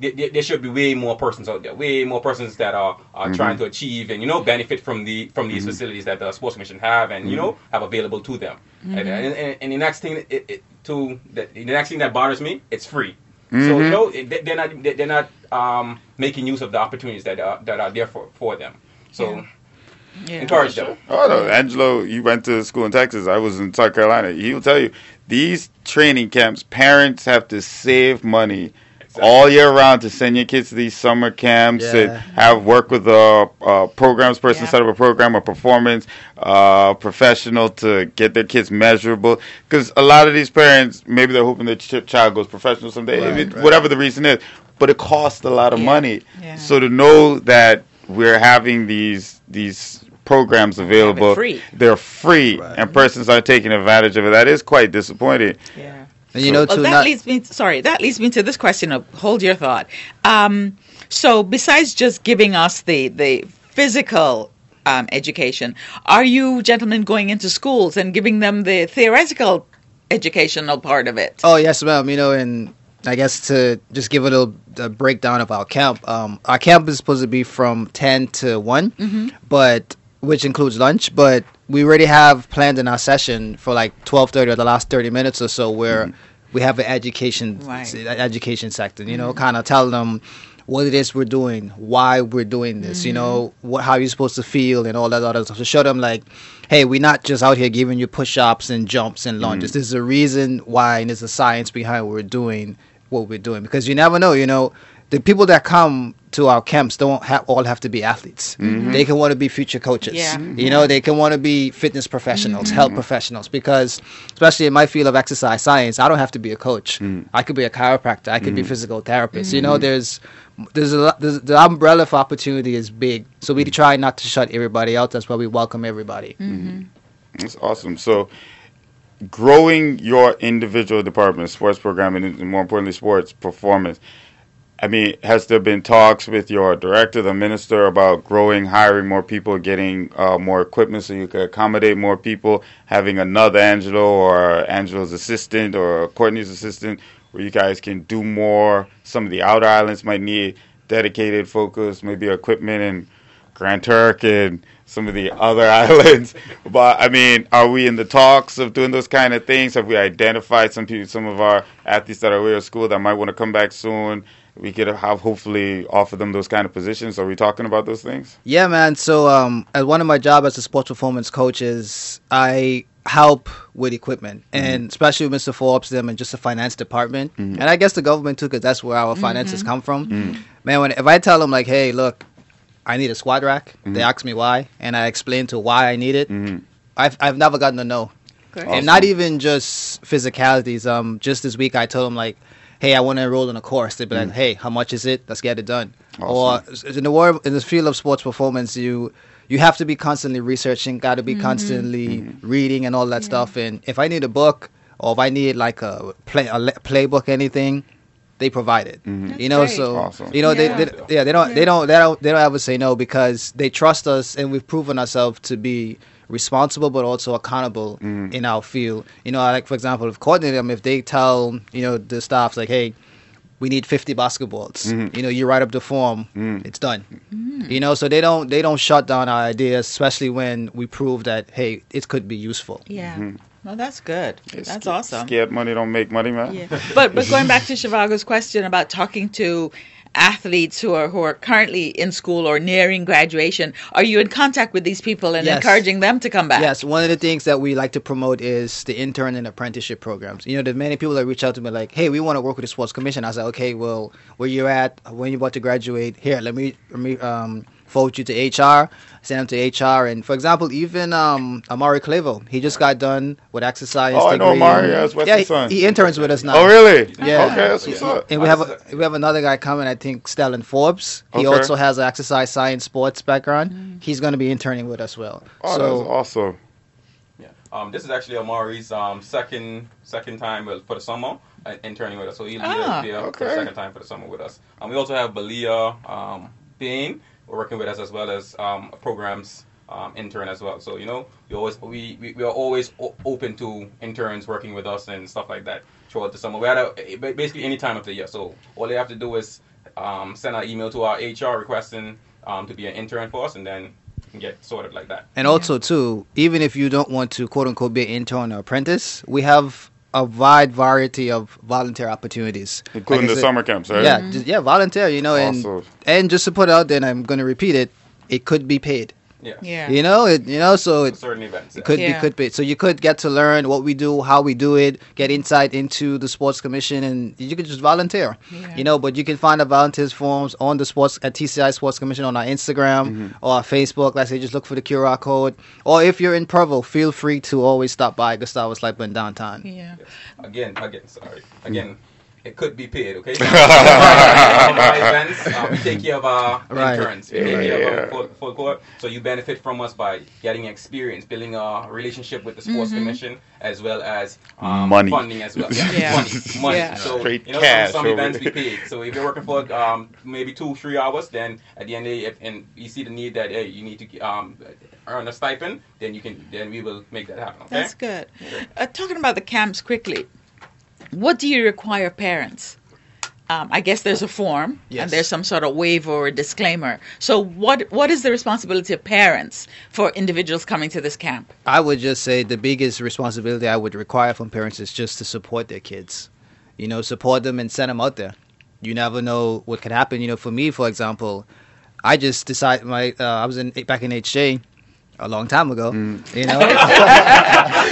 S4: There, there- there should be way more persons out there, way more persons that are, are
S1: Mm-hmm.
S4: trying to achieve and you know benefit from the from these facilities that the sports commission have and you
S1: Mm-hmm.
S4: know have available to them. And, and, and, and the next thing, it, it, to the, the next thing that bothers me, it's free. So
S1: Mm-hmm.
S4: you know they- they're not they're not um, making use of the opportunities that are that are there for, for them. So
S2: Yeah. Yeah.
S4: encourage them.
S1: Oh no, Angelo, you went to school in Texas. I was in South Carolina. He'll tell you these training camps. Parents have to save money all year round to send your kids to these summer camps
S3: Yeah.
S1: and have work with a, a programs person
S2: Yeah.
S1: set up a program, a performance uh, professional to get their kids measurable. Because a lot of these parents, maybe they're hoping their ch- child goes professional someday,
S3: Right,
S1: If it-
S3: right.
S1: whatever the reason is. But it costs a lot of
S2: Yeah.
S1: money. So to know that we're having these these programs available,
S2: free.
S1: they're free,
S3: Right.
S1: and persons are taking advantage of it. That is quite disappointing.
S2: Yeah.
S3: And you know,
S2: Well, that
S3: not
S2: leads me. Sorry, that leads me to this question. Of, hold your thought. Um, so, besides just giving us the the physical um, education, are you gentlemen going into schools and giving them the theoretical educational part of it?
S3: Oh yes, ma'am. You know, and I guess to just give a little uh, breakdown of our camp. Um, our camp is supposed to be from ten to one,
S2: Mm-hmm.
S3: but which includes lunch. But we already have planned in our session for like twelve thirty or the last thirty minutes or so where mm-hmm. we have an education
S2: Right.
S3: education section. You know, mm-hmm. kind of tell them what it is we're doing, why we're doing this, you know, mm-hmm. what how you're supposed to feel and all that other stuff. To show them like, hey, we're not just out here giving you push-ups and jumps and lunges. There's a reason why, and there's a science behind what we're doing, what we're doing, because you never know, you know, the people that come to our camps don't ha- all have to be athletes. Mm-hmm. They can want to be future coaches.
S2: Yeah. Mm-hmm.
S3: You know, they can want to be fitness professionals, health mm-hmm. professionals, because especially in my field of exercise science, I don't have to be a coach. Mm. I could be a chiropractor. I could be a physical therapist. You know, there's there's a lot, there's, the umbrella for opportunity is big. So we mm. try not to shut everybody out. That's why we welcome everybody.
S1: That's awesome. So, growing your individual department, sports programming, and more importantly, sports performance. I mean, has there been talks with your director, the minister, about growing, hiring more people, getting uh, more equipment so you could accommodate more people, having another Angelo or Angelo's assistant or Courtney's assistant, where you guys can do more? Some of the outer islands might need dedicated focus, maybe equipment in Grand Turk and some of the other islands. But I mean, are we in the talks of doing those kind of things? Have we identified some people, some of our athletes that are away at school that might want to come back soon? We could have hopefully offer them those kind of positions. Are we talking about those things?
S3: Yeah, man. So, um, as one of my job as a sports performance coach is I help with equipment, mm-hmm. and especially with Mr. Forbes, them, and just the finance department, mm-hmm. and I guess the government too, because that's where our mm-hmm. finances come from. Man, when if I tell them like, hey, look, I need a squat rack, they ask me why, and I explain to why I need it. I've I've never gotten a no,
S2: Great.
S3: and not even just physicalities. Um, just this week I told them like, hey, I want to enroll in a course. They'd be like, mm. hey, how much is it? Let's get it done. Or in the world in the field of sports performance, you you have to be constantly researching, got to be mm-hmm. constantly mm-hmm. reading and all that stuff. And if I need a book or if I need like a play a le- playbook, anything, they provide it. Mm-hmm. You know,
S2: great.
S3: so
S1: Awesome.
S3: you know
S2: Yeah.
S3: they, they yeah they don't they don't they don't they don't ever say no because they trust us and we've proven ourselves to be responsible but also accountable mm. in our field. You know, like for example, if coordinating them, um, if they tell you know the staff like, hey, we need 50 basketballs. Mm-hmm. You know, you write up the form, mm. it's done. Mm. You know, so they don't they don't shut down our ideas, especially when we prove that hey, it could be useful.
S2: Yeah. Mm-hmm. Well, that's good. That's awesome.
S1: Scared money don't make money, man.
S2: Yeah. But but going back to Shivago's question about talking to athletes who are who are currently in school or nearing graduation, are you in contact with these people and
S3: Yes.
S2: encouraging them to come back?
S3: Yes, one of the things that we like to promote is the intern and apprenticeship programs. You know, there's many people that reach out to me like, "Hey, we want to work with the sports commission." I said, "Okay, well, where you're at, when you're about to graduate, here, let me let me um, forward you to HR, send them to HR." And for example, even um, Amari Clavo, he just got done with exercise.
S1: Oh, I know
S3: degree.
S1: Amari, yeah, it's
S3: Yeah, he,
S1: son.
S3: he interns with us now.
S1: Oh, really?
S3: Yeah.
S1: Okay, that's what's up.
S3: And we have a, we have another guy coming. I think Stellan Forbes. He
S1: Okay.
S3: also has an exercise science sports background. He's going to be interning with us. Well,
S1: Oh,
S3: so
S1: that's awesome.
S4: Yeah. Um, this is actually Amari's um, second second time with- for the summer uh, interning with us. So he'll be
S2: Ah,
S4: there for the second time for the summer with us. Um, we also have Belia um, Bain working with us as well as um, programs um, intern as well. So you know we always we, we, we are always o- open to interns working with us and stuff like that throughout the summer. We had a, basically any time of the year. So all they have to do is um, send an email to our HR requesting um, to be an intern for us, and then get sorted like that.
S3: And also too, even if you don't want to quote unquote be an intern or apprentice, we have a wide variety of volunteer opportunities,
S1: Including
S3: Like
S1: the
S3: said-
S1: summer camps, right?
S3: Yeah, just, yeah, volunteer. You know, and
S1: Awesome.
S3: and just to put it out there, and I'm going to repeat it, it could be paid.
S4: Yeah.
S2: Yeah.
S3: You know, it you know, so it,
S4: Certain events.
S3: it could
S2: Yeah.
S3: be could be. So you could get to learn what we do, how we do it, get insight into the sports commission, and you could just volunteer.
S2: Yeah.
S3: You know, but you can find the volunteers forms on the sports at TCI Sports Commission on our Instagram mm-hmm. or our Facebook. Like I say, just look for the QR code. Or if you're in Provo, feel free to always stop by Gustavus Lightbourne downtown.
S2: Yeah.
S4: Again, again, sorry. Again, it could be paid, okay? events, uh, we take care of our
S3: Right.
S4: interns. We take care
S1: Yeah.
S4: of our full, full court. So you benefit from us by getting experience, building a relationship with the sports commission, as well as um,
S1: Money.
S4: funding as well. Yeah,
S2: Yeah.
S4: money, money.
S2: Yeah.
S4: So
S1: Straight
S4: you know,
S1: cash
S4: some, some events we
S1: there.
S4: pay. So if you're working for um, maybe two, three hours, then at the end of the day, if, and you see the need that hey, you need to um, earn a stipend, then you can, then we will make that happen. Okay.
S2: That's good. Uh, talking about the camps quickly, what do you require parents? Um, I guess there's a form
S3: Yes.
S2: and there's some sort of waiver or disclaimer. So what what is the responsibility of parents for individuals coming to this camp?
S3: I would just say the biggest responsibility I would require from parents is just to support their kids. You know, support them and send them out there. you never know what could happen. You know, for me, for example, I just decided my uh, I was in back in HJ a long time ago.
S1: Mm.
S3: You know,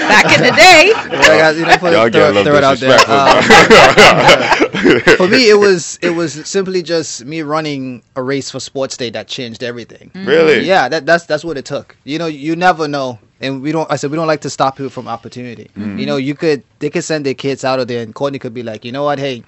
S2: Back in the day,
S3: I you know, put-
S1: Y'all get a
S3: throw,
S1: little
S3: it out there. Um, for me, it was it was simply just me running a race for Sports Day that changed everything.
S1: really?
S3: Yeah, that, that's that's what it took. You know, you never know, and we don't. I said we don't like to stop people from opportunity.
S1: Mm-hmm.
S3: You know, you could they could send their kids out of there, and Courtney could be like, you know what, hey,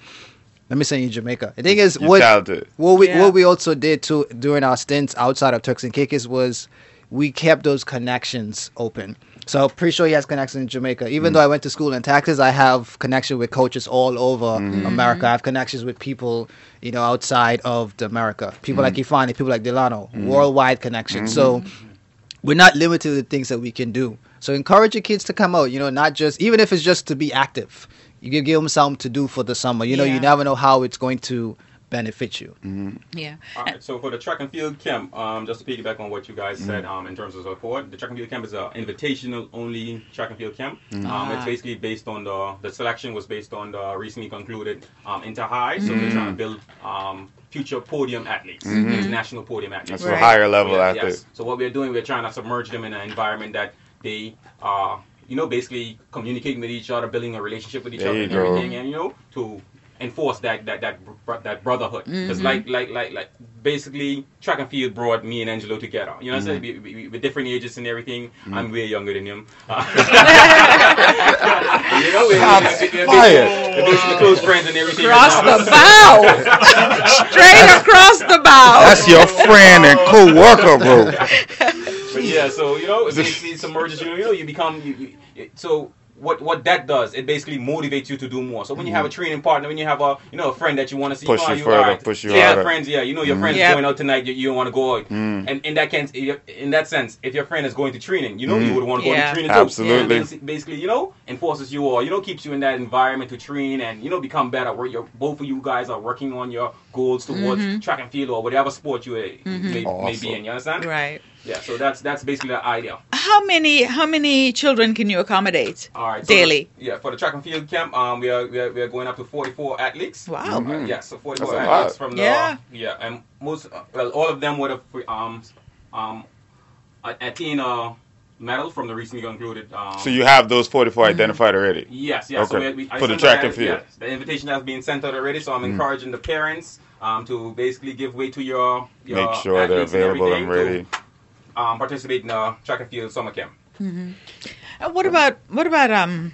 S3: let me send you Jamaica. The thing is,
S1: You're
S3: what what we
S2: Yeah.
S3: what we also did too during our stints outside of Turks and Caicos was we kept those connections open. So pretty sure he has connections in Jamaica. Even though I went to school in Texas, I have connection with coaches all over mm-hmm. America. I have connections with people, you know, outside of the America. People like mm-hmm. Ifani, people like Delano, mm-hmm. worldwide connections. So we're not limited to the things that we can do. So encourage your kids to come out. You know, not just even if it's just to be active. You can give them something to do for the summer. You know,
S2: Yeah.
S3: you never know how it's going to benefit you.
S2: yeah.
S4: All right, so for the track and field camp, um, just to piggyback on what you guys said um, in terms of support, the track and field camp is an invitational only track and field camp. Um,
S2: Ah.
S4: It's basically based on the the selection was based on the recently concluded um, Inter High, so they're trying to build um, future podium athletes, international podium athletes.
S1: That's
S2: Right.
S1: a higher level
S4: Yeah,
S1: athlete.
S4: yes. So what we're doing, we're trying to submerge them in an environment that they are, you know, basically communicating with each other, building a relationship with each
S1: There
S4: other,
S1: you
S4: and
S1: go.
S4: everything, and you know, to enforce that that that that brotherhood. Because mm-hmm. like like like like basically, track and field brought me and Angelo together. You know, what I'm mm-hmm. saying we, we, we, with different ages and everything. Mm-hmm. I'm way younger than him. Uh, you know, we, we, we, we,
S1: fired.
S4: we're basically close friends and everything.
S2: Across
S4: and,
S2: the bow, straight across the bow.
S1: That's your friend and co-worker, bro.
S4: But yeah, so you know, it basically submerges you. You know, you become you. you it, so what what that does, it basically motivates you to do more. So when you have a training partner, when you have a you know a friend that you want to see,
S1: Push
S4: oh,
S1: you further,
S4: alright.
S1: push you
S4: yeah,
S1: harder.
S4: friends, yeah, you know your friends
S2: Yeah.
S4: going out tonight, you, you don't want to go out.
S1: Mm.
S4: And in that sense, in that sense, if your friend is going to training, you know you
S1: Mm.
S4: would want to go
S2: Yeah.
S4: to training.
S1: Absolutely.
S4: And basi- basically, you know, enforces you or you know keeps you in that environment to train and you know become better. Where you're both of you guys are working on your goals towards
S2: Mm-hmm.
S4: track and field or whatever sport you uh, may, may be in. You understand?
S2: Right.
S4: Yeah, so that's that's basically the idea.
S2: How many how many children can you accommodate
S4: All right. So
S2: daily?
S4: the- yeah, for the track and field camp, um, we are we are, we are going up to 44 athletes.
S2: Wow.
S1: Mhm.
S4: Uh, yeah, so 44
S1: That's a
S4: athletes
S1: lot.
S4: from the
S2: Yeah.
S4: yeah, and most uh, well, all of them would have um um a- attain a medal from the recently concluded. Um,
S1: So you have those 44 identified already.
S4: Yes, yes. So
S1: Okay.
S4: we, we,
S1: For the track and field.
S4: yes, the invitation has been sent out already, so I'm
S1: Mm.
S4: encouraging the parents um, to basically give way to your, your
S1: Make sure they're
S4: athletes and
S1: available and ready.
S4: To, um, participate in the track and field summer camp.
S2: Uh, what about what about um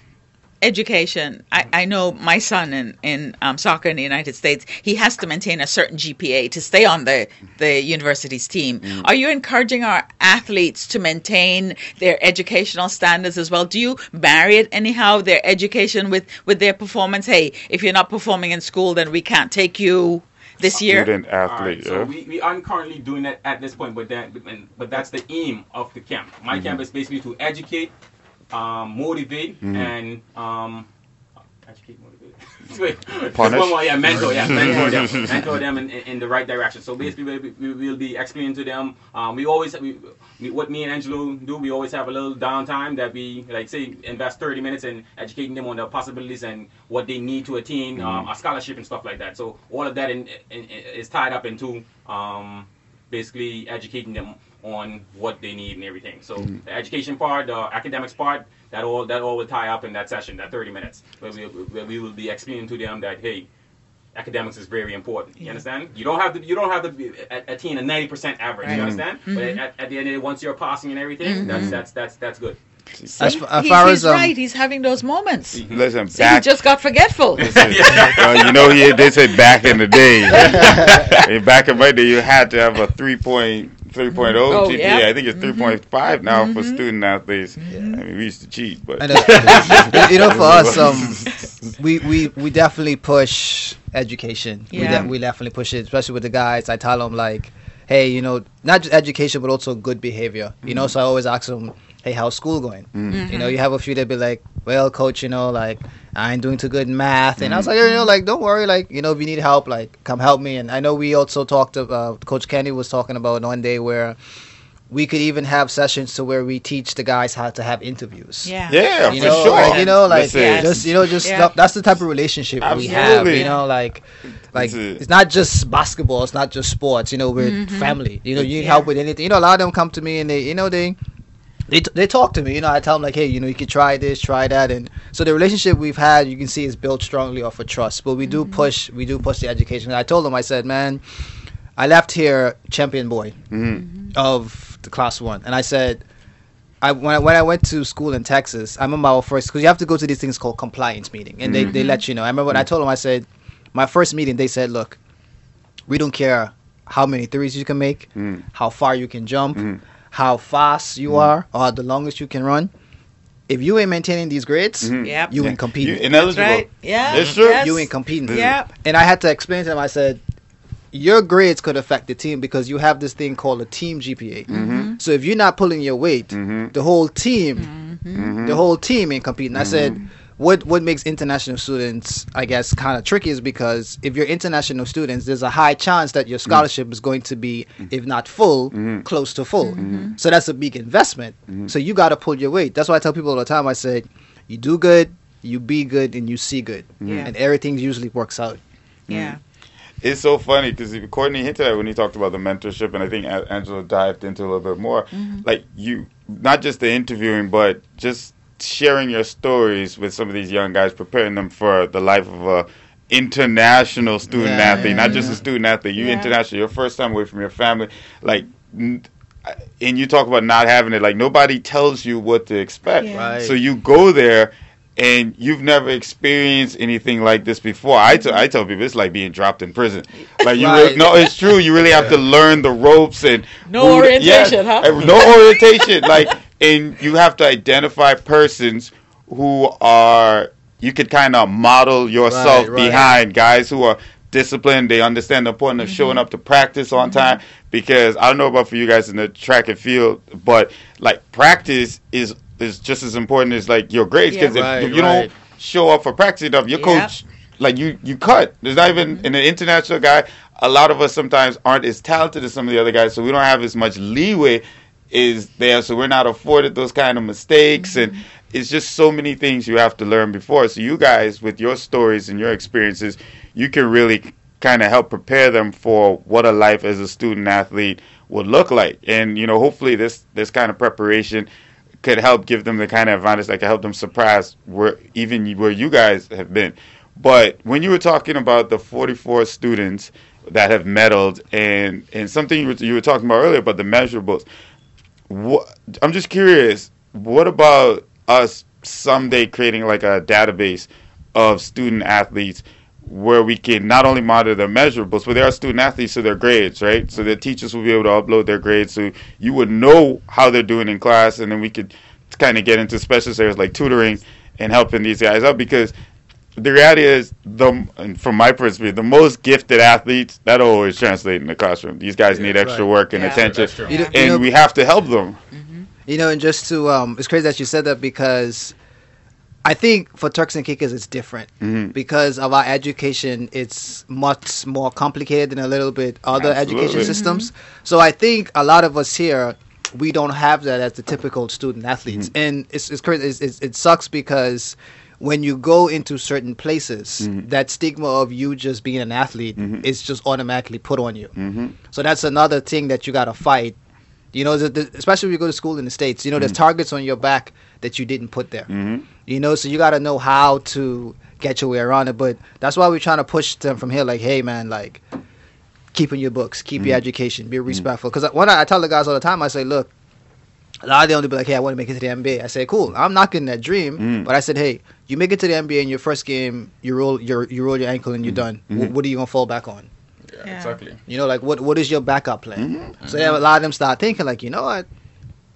S2: education? I, I know my son in in um, soccer in the United States, he has to maintain a certain GPA to stay on the the university's team. Are you encouraging our athletes to maintain their educational standards as well? Do you marry it anyhow their education with with their performance? Hey, if you're not performing in school, then we can't take you this year.
S1: Student
S4: All right,
S1: athlete.
S4: so
S1: yeah.
S4: we, we aren't currently doing that at this point, but that but that's the aim of the camp. My camp is basically to educate, um, motivate, and um, educate, motivate. Wait,
S1: Punish?
S4: One more, yeah, mentor, yeah, mentor them, mentor them in, in, in the right direction. So basically, we, we will be explaining to them. Um, we always, we, what me and Angelo do, we always have a little downtime that we, like, say, invest 30 minutes in educating them on the possibilities and what they need to attain um, a scholarship and stuff like that. So all of that in, in, in- is tied up into um, basically educating them on what they need and everything. So mm-hmm. the education part, the academics part, that all that all will tie up in that session, that 30 minutes, where we, where we will be explaining to them that hey, academics is very important. You
S2: Yeah.
S4: understand? You don't have to you don't have to be, attain a 90% average.
S2: Right.
S4: You understand? But mm-hmm. at, at the end of the day, once you're passing and everything, mm-hmm. that's that's that's that's good.
S3: As,
S2: See?
S3: as
S2: He-
S3: far
S2: he's
S3: as um,
S2: right. He's having those moments.
S1: Listen,
S2: See, he just got forgetful.
S1: Well, you know, he, they said back in the day. Back in my day, you had to have a 3.3.0
S2: Oh,
S1: GPA.
S2: yeah.
S1: I think it's 3.5 now for student athletes. I mean, we used to cheat, but
S3: And, uh, you know, for us, um, we, we, we definitely push education. We,
S2: Yeah.
S3: de- we definitely push it, especially with the guys. I tell them like, hey, you know, not just education, but also good behavior. You know, so I always ask them, hey, how's school going? Mm. You know, mm-hmm. you have a few that be like, well, coach, you know, like I ain't doing too good in math, and I was mm. like, you know, like don't worry, like you know, if you need help, like come help me. And I know we also talked about uh, Coach Kenny was talking about one day where we could even have sessions to where we teach the guys how to have interviews.
S2: Yeah.
S1: Yeah,
S3: You
S1: for
S3: know,
S1: sure.
S3: like, you know, like
S1: Listen,
S3: just you know, just
S2: Yeah.
S3: that's the type of relationship we have. You know, like like
S1: It's
S3: it's not just basketball, it's not just sports. You know, we're
S2: Mm-hmm.
S3: family. You know, you need
S2: Yeah.
S3: help with anything. You know, a lot of them come to me and they, you know, they they, t- they talk to me. You know, I tell them like, hey, you know, you could try this, try that, and so the relationship we've had, you can see, is built strongly off of trust. But we do push, we do push the education. And I told them, I said, man, I left here champion boy
S1: Mhm.
S3: of the class one, and I said. I, when, I, when I went to school in Texas, I remember our first because you have to go to these things called compliance meeting, and they, they let you know. I remember when I told them, I said, my first meeting, they said, look, we don't care how many threes you can make,
S1: Mm.
S3: how far you can jump,
S1: Mhm.
S3: How fast you are, or the longest you can run. If you ain't maintaining these grades,
S1: Mhm.
S2: Yep.
S3: you
S1: Yeah.
S3: ain't competing.
S1: You ineligible.
S2: Right. Yeah.
S1: It's true.
S2: Yes.
S3: You ain't competing.
S2: Yeah.
S3: And I had to explain to them. I said, your grades could affect the team because you have this thing called a team GPA.
S1: Mhm.
S3: So if you're not pulling your weight,
S1: Mhm.
S3: the whole team,
S1: Mhm.
S3: the whole team ain't competing. I said, what what makes international students, I guess, kind of tricky is because if you're international students, there's a high chance that your mm. scholarship is going to be, mm. if not full,
S1: Mhm.
S3: close to full. Mm-hmm. Mm-hmm. So that's a big investment. Mm-hmm. So you got to pull your weight. That's why I tell people all the time. I say, you do good, you be good, and you see good,
S2: Yeah.
S3: and everything usually works out.
S2: Yeah.
S1: It's so funny because Courtney hinted at when he talked about the mentorship, and I think Angelo dived into a little bit more. Like you, not just the interviewing, but just sharing your stories with some of these young guys, preparing them for the life of a international student
S3: Yeah,
S1: athlete,
S3: yeah,
S1: not just a student athlete. You
S2: Yeah.
S1: international, your first time away from your family, like. n- And you talk about not having it, like nobody tells you what to expect.
S2: Yeah.
S3: Right.
S1: So you go there and you've never experienced anything like this before. I tell I tell people it's like being dropped in prison. Like you
S3: Right.
S1: really, no, it's true. You really have to learn the ropes and
S2: No
S1: who-
S2: orientation, huh?
S1: uh, No orientation. like and you have to identify persons who are you could kind of model yourself
S3: Right, right.
S1: behind guys who are disciplined. They understand the importance of showing mm-hmm. up to practice on mm-hmm. time. Because I don't know about for you guys in the track and field, but like practice is is just as important as like your grades. Because
S3: Yeah. Right,
S1: if, if you don't show up for practice enough, your
S2: Yep.
S1: coach like you you cut. There's not even mm-hmm. in an international guy. A lot of us sometimes aren't as talented as some of the other guys, so we don't have as much leeway is there. So we're not afforded those kind of mistakes, and mm-hmm. it's just so many things you have to learn before. So you guys, with your stories and your experiences, you can really kind of help prepare them for what a life as a student athlete would look like. And you know, hopefully this this kind of preparation could help give them the kind of advantage that could help them surpass where even where you guys have been. But when you were talking about the 44 students that have medaled and and something you were, you were talking about earlier about the measurables, what, I'm just curious. What about us someday creating like a database of student athletes where we can not only monitor their measurables, but they are student athletes, so their grades, right? So the teachers will be able to upload their grades, so you would know how they're doing in class, and then we could kind of get into specialist areas like tutoring and helping these guys out because the reality is the and from my perspective the most gifted athletes that always translate in the classroom these guys need extra
S3: right.
S1: work and
S2: Yeah.
S1: attention
S4: That's true.
S3: You know-
S1: and
S3: you know-
S1: we have to help them
S3: You know, and just to um, it's crazy that you said that because I think for Turks and Caicos it's different
S1: Mhm.
S3: because of our education. It's much more complicated than a little bit other
S1: Absolutely.
S3: education systems. So I think a lot of us here we don't have that as the typical student athletes, and it's it's crazy. It's, it's, it sucks because when you go into certain places, mm-hmm. that stigma of you just being an athlete mm-hmm. is just automatically put on you.
S1: hmm
S3: So that's another thing that you got to fight. You know, the, the, especially if you go to school in the states. You know, there's mm-hmm. targets on your back that you didn't put there.
S1: hmm
S3: You know, so you got to know how to get your way around it. But that's why we're trying to push them from here. Like, hey, man, like, keeping your books, keep your education, be respectful. Because when I, I tell the guys all the time, I say, look, a lot of them will be like, hey, I want to make it to the NBA. I say, cool. I'm not getting that dream,
S1: Mm.
S3: but I said, hey, you make it to the NBA in your first game, you roll your you roll your ankle and you're done.
S1: Mhm.
S3: Wh- what are you gonna fall back on?
S4: Yeah,
S2: Yeah.
S4: exactly.
S3: You know, like what what is your backup plan?
S1: Mhm.
S3: So yeah, a lot of them start thinking like, you know what,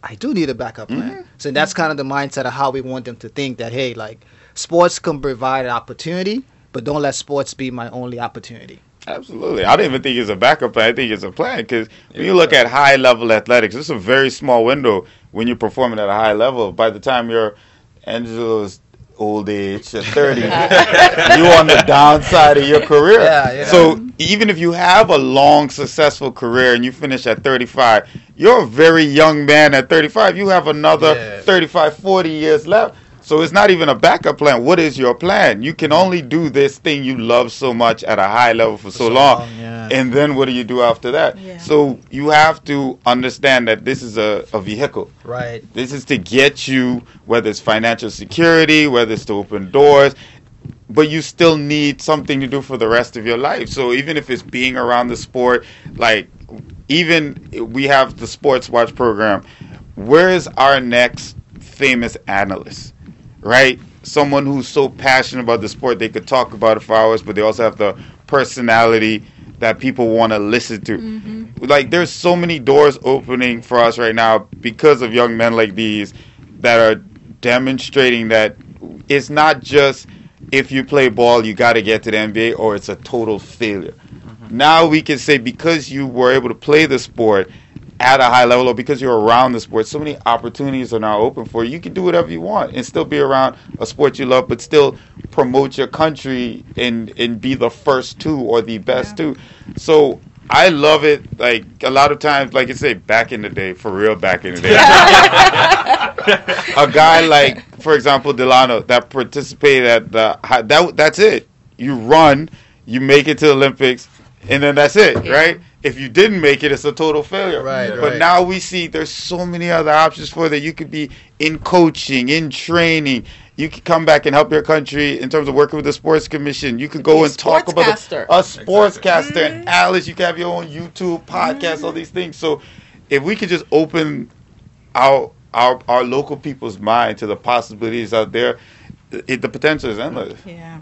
S3: I do need a backup plan.
S1: Mhm.
S3: So that's kind of the mindset of how we want them to think that hey, like sports can provide an opportunity, but don't let sports be my only opportunity.
S1: Absolutely. I don't even think it's a backup plan. I think it's a plan because when you look at high level athletics, it's a very small window when you're performing at a high level. By the time you're Angelo's old age at 30, you're on the downside of your career.
S3: Yeah, you know.
S1: So even if you have a long, successful career and you finish at 35, you're a very young man at 35. You have another
S3: Yeah.
S1: 35, 40 years left. So it's not even a backup plan. What is your plan? You can only do this thing you love so much at a high level for, so,
S3: so
S1: long.
S3: long, yeah.
S1: And then what do you do after that?
S2: Yeah.
S1: So you have to understand that this is a, a vehicle.
S3: Right.
S1: This is to get you, whether it's financial security, whether it's to open doors, but you still need something to do for the rest of your life. So even if it's being around the sport, like even we have the Sports Watch program, where is our next famous analyst, right? Someone who's so passionate about the sport they could talk about it for hours, but they also have the personality that people want to listen to. Mm-hmm. Like there's so many doors opening for us right now because of young men like these that are demonstrating that it's not just if you play ball you got to get to the NBA or it's a total failure. Mm-hmm. Now we can say because you were able to play the sport at a high level or because you're around the sport, so many opportunities are now open for you. You can do whatever you want and still be around a sport you love, but still promote your country and and be the first two or the best two. So I love it. Like a lot of times, like I say, back in the day, for real, back in the day, a guy like, for example, Delano that participated at the that that's it. You run, you make it to the Olympics, and then that's it,
S2: Yeah.
S1: right? If you didn't make it, it's a total failure.
S3: Right,
S1: But
S3: right.
S1: now we see there's so many other options for that. You could be in coaching, in training. You could come back and help your country in terms of working with the sports commission. You could go and talk about
S2: sportscaster.
S1: the, a sportscaster and Alice. You can have your own YouTube podcast, all these things. So if we could just open our our our local people's mind to the possibilities out there, it, the potential is endless.
S2: Yeah.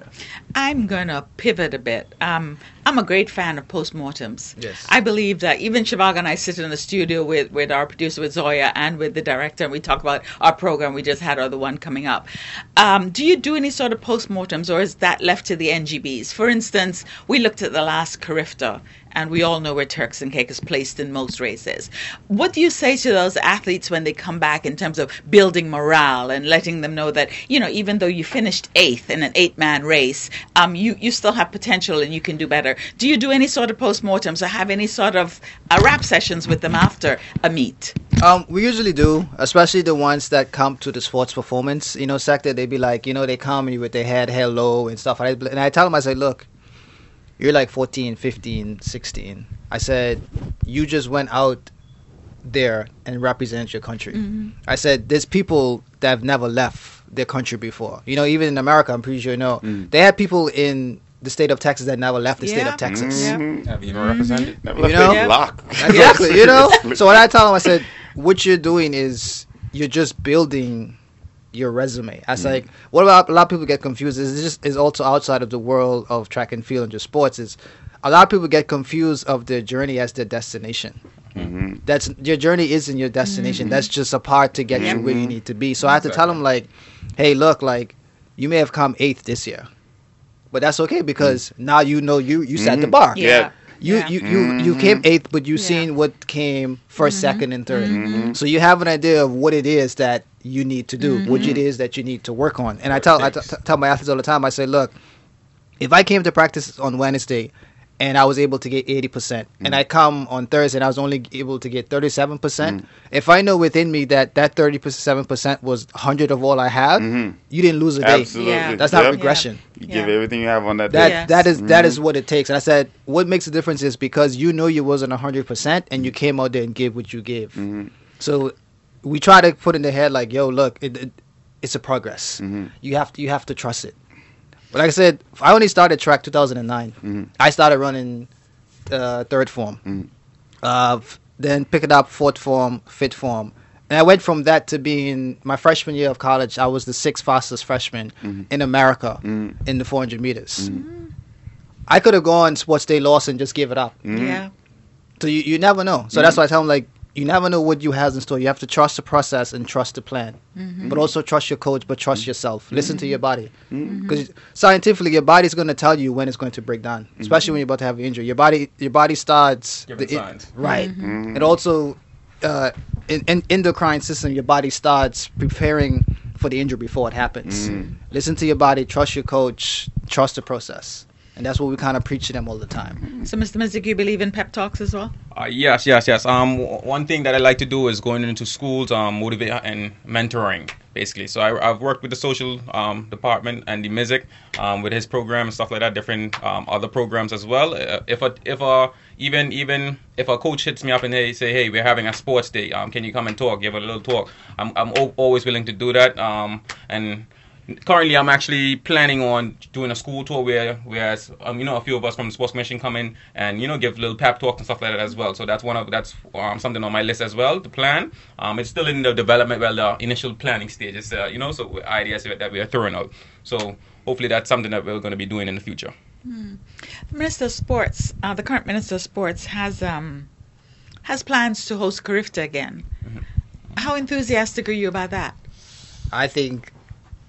S2: I'm going to pivot a bit. Um, I'm a great fan of postmortems.
S3: Yes.
S2: I believe that even Shivago and I sit in the studio with, with our producer, with Zoya, and with the director, and we talk about our program we just had or the one coming up. Um, do you do any sort of postmortems, or is that left to the NGBs? For instance, we looked at the last CARIFTA, and we all know where Turks and Caicos placed in most races. What do you say to those athletes when they come back in terms of building morale and letting them know that, you know, even though you finished eighth in an eight man race, um, you, you still have potential and you can do better? Do you do any sort of postmortems or have any sort of uh, rap sessions with them after a meet?
S3: Um, we usually do, especially the ones that come to the sports performance, you know, sector. They'd be like, you know, they come with their head held low and stuff. And I tell them, I say, look, you're like 14, 15, 16. I said, you just went out there and represent your country. Mm-hmm. I said, there's people that have never left their country before. You know, even in America, I'm pretty sure you know, mm. they had people in the state of Texas that never left the state of Texas. Mm-hmm.
S2: Yeah.
S1: Mhm.
S4: Have you even mm-hmm. represented?
S1: Never
S3: You
S1: left
S3: know?
S1: it lock.
S3: Exactly, you know. So when I tell them, I said, what you're doing is you're just building your resume. I was like, what about a lot of people get confused? Is this is also outside of the world of track and field and just sports. Is a lot of people get confused of their journey as their destination.
S1: Mhm.
S3: That's your journey isn't your destination. That's just a part to get you where you need to be. So I have to tell them like, hey, look, like you may have come eighth this year, but that's okay because now you know you you set the
S1: Mhm.
S3: bar.
S1: Yeah.
S3: You,
S2: Yeah.
S3: you you you
S1: Mhm.
S3: came eighth, but you
S2: Yeah.
S3: seen what came 1st second, and 3rd
S1: Mhm.
S3: So you have an idea of what it is that you need to do, what it is that you need to work on. And I tell I t- t- tell my athletes all the time. I say, look, if I came to practice on Wednesday and I was able to get 80%, and I come on Thursday and I was only able to get 37%, percent if I know within me that that 37% was 100 of all I have,
S1: Mhm.
S3: you didn't lose a day.
S1: Absolutely.
S2: Yeah.
S3: That's not
S1: Yep.
S3: regression.
S1: You give
S2: Yeah.
S1: everything you have on that
S3: That
S1: day.
S2: Yes.
S3: that is that
S1: Mhm.
S3: is what it takes. And I said, what makes the difference is because you know you wasn't hundred percent and you came out there and gave what you gave.
S1: Mhm.
S3: So we try to put in the head like, yo, look, it, it, it's a progress.
S1: Mhm.
S3: You have to you have to trust it. But like I said, I only started track 2009.
S1: Mhm.
S3: I started running uh, third form.
S1: Mhm.
S3: Uh, f- then pick it up fourth form, fifth form. And I went from that to being my freshman year of college. I was the sixth fastest freshman
S1: Mhm.
S3: in America
S1: Mhm.
S3: in the 400 meters.
S1: Mhm.
S3: I could have gone sports day lost and just give it up.
S2: Yeah.
S3: So you, you never know. So that's why I tell them like you never know what you have in store. You have to trust the process and trust the plan, mm-hmm. but also trust your coach, but trust mm-hmm. yourself. Listen to your body mm-hmm. because scientifically your body's going to tell you when it's going to break down, especially when you're about to have an injury. Your body your body starts
S4: Give it
S3: the-
S4: signs.
S3: right.
S1: Mhm.
S3: It also uh, in, in endocrine system, your body starts preparing for the injury before it happens. Listen to your body, trust your coach, trust the process. And that's what we kind of preach to them all the time.
S2: So, Mr. Missick, you believe in pep talks as well?
S4: Uh, yes, yes, yes. Um, w- one thing that I like to do is going into schools, um, motivate and mentoring, basically. So I, I've worked with the social um, department and the Missick um, with his program and stuff like that. Different um, other programs as well. Uh, if a if a even even if a coach hits me up and they say, hey, we're having a sports day, um, can you come and talk? Give a little talk. I'm I'm o- always willing to do that. Um, and currently I'm actually planning on doing a school tour where whereas um, you know a few of us from the sports commission come in and you know give little pep talks and stuff like that as well. So that's one of that's um, something on my list as well to plan. Um, it's still in the development well the initial planning stages uh, you know so ideas that we are throwing out. So hopefully that's something that we're going to be doing in the future.
S2: The Minister of Sports, uh, the current Minister of Sports, has um, has plans to host CARIFTA again. How enthusiastic are you about that?
S3: I think,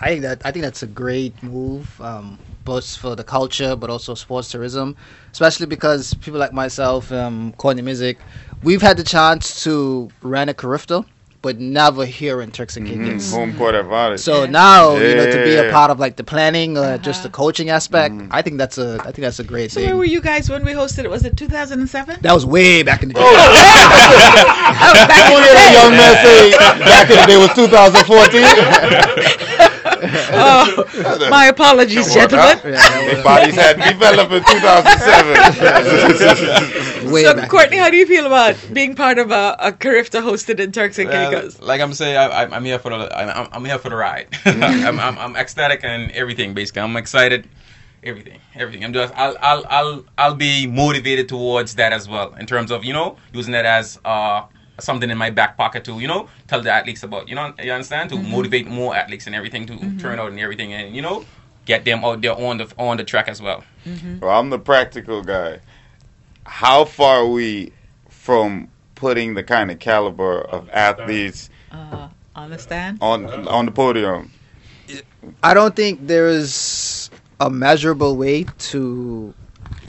S3: I think that I think that's a great move, um, both for the culture but also sports tourism, especially because people like myself, um, Courtney Missick, we've had the chance to run a CARIFTA, but never here in Turks and Caicos.
S1: Home court advantage.
S3: So
S2: Yeah.
S3: now you know to be a part of like the planning or just the
S2: Uh-huh.
S3: coaching aspect, I think that's a I think that's a great
S2: So
S3: thing.
S2: where were you guys when we hosted it? Was it 2007?
S3: that was way back in the day.
S2: back in the day.
S1: young man say back in the day was 2014.
S2: Oh, my apologies, gentlemen.
S3: Yeah, that
S1: bodies had developed in 2007.
S3: was
S2: So,
S3: back.
S2: Courtney, how do you feel about being part of a, a CARIFTA hosted in Turks and
S4: Well,
S2: Caicos?
S4: like I'm saying, I, I'm- I'm here for the I'm, I'm here for the ride. I'm, I'm, I'm ecstatic and everything. Basically, I'm excited. Everything, everything. I'm just I'll I'll I'll I'll be motivated towards that as well in terms of you know using that as uh something in my back pocket to you know tell the athletes about you know you understand to motivate more athletes and everything to turn out and everything and you know get them out there on the on the track as well.
S1: Well, I'm the practical guy. How far are we from putting the kind of caliber of athletes
S2: Uh, understand?
S1: on on the podium?
S3: I don't think there is a measurable way to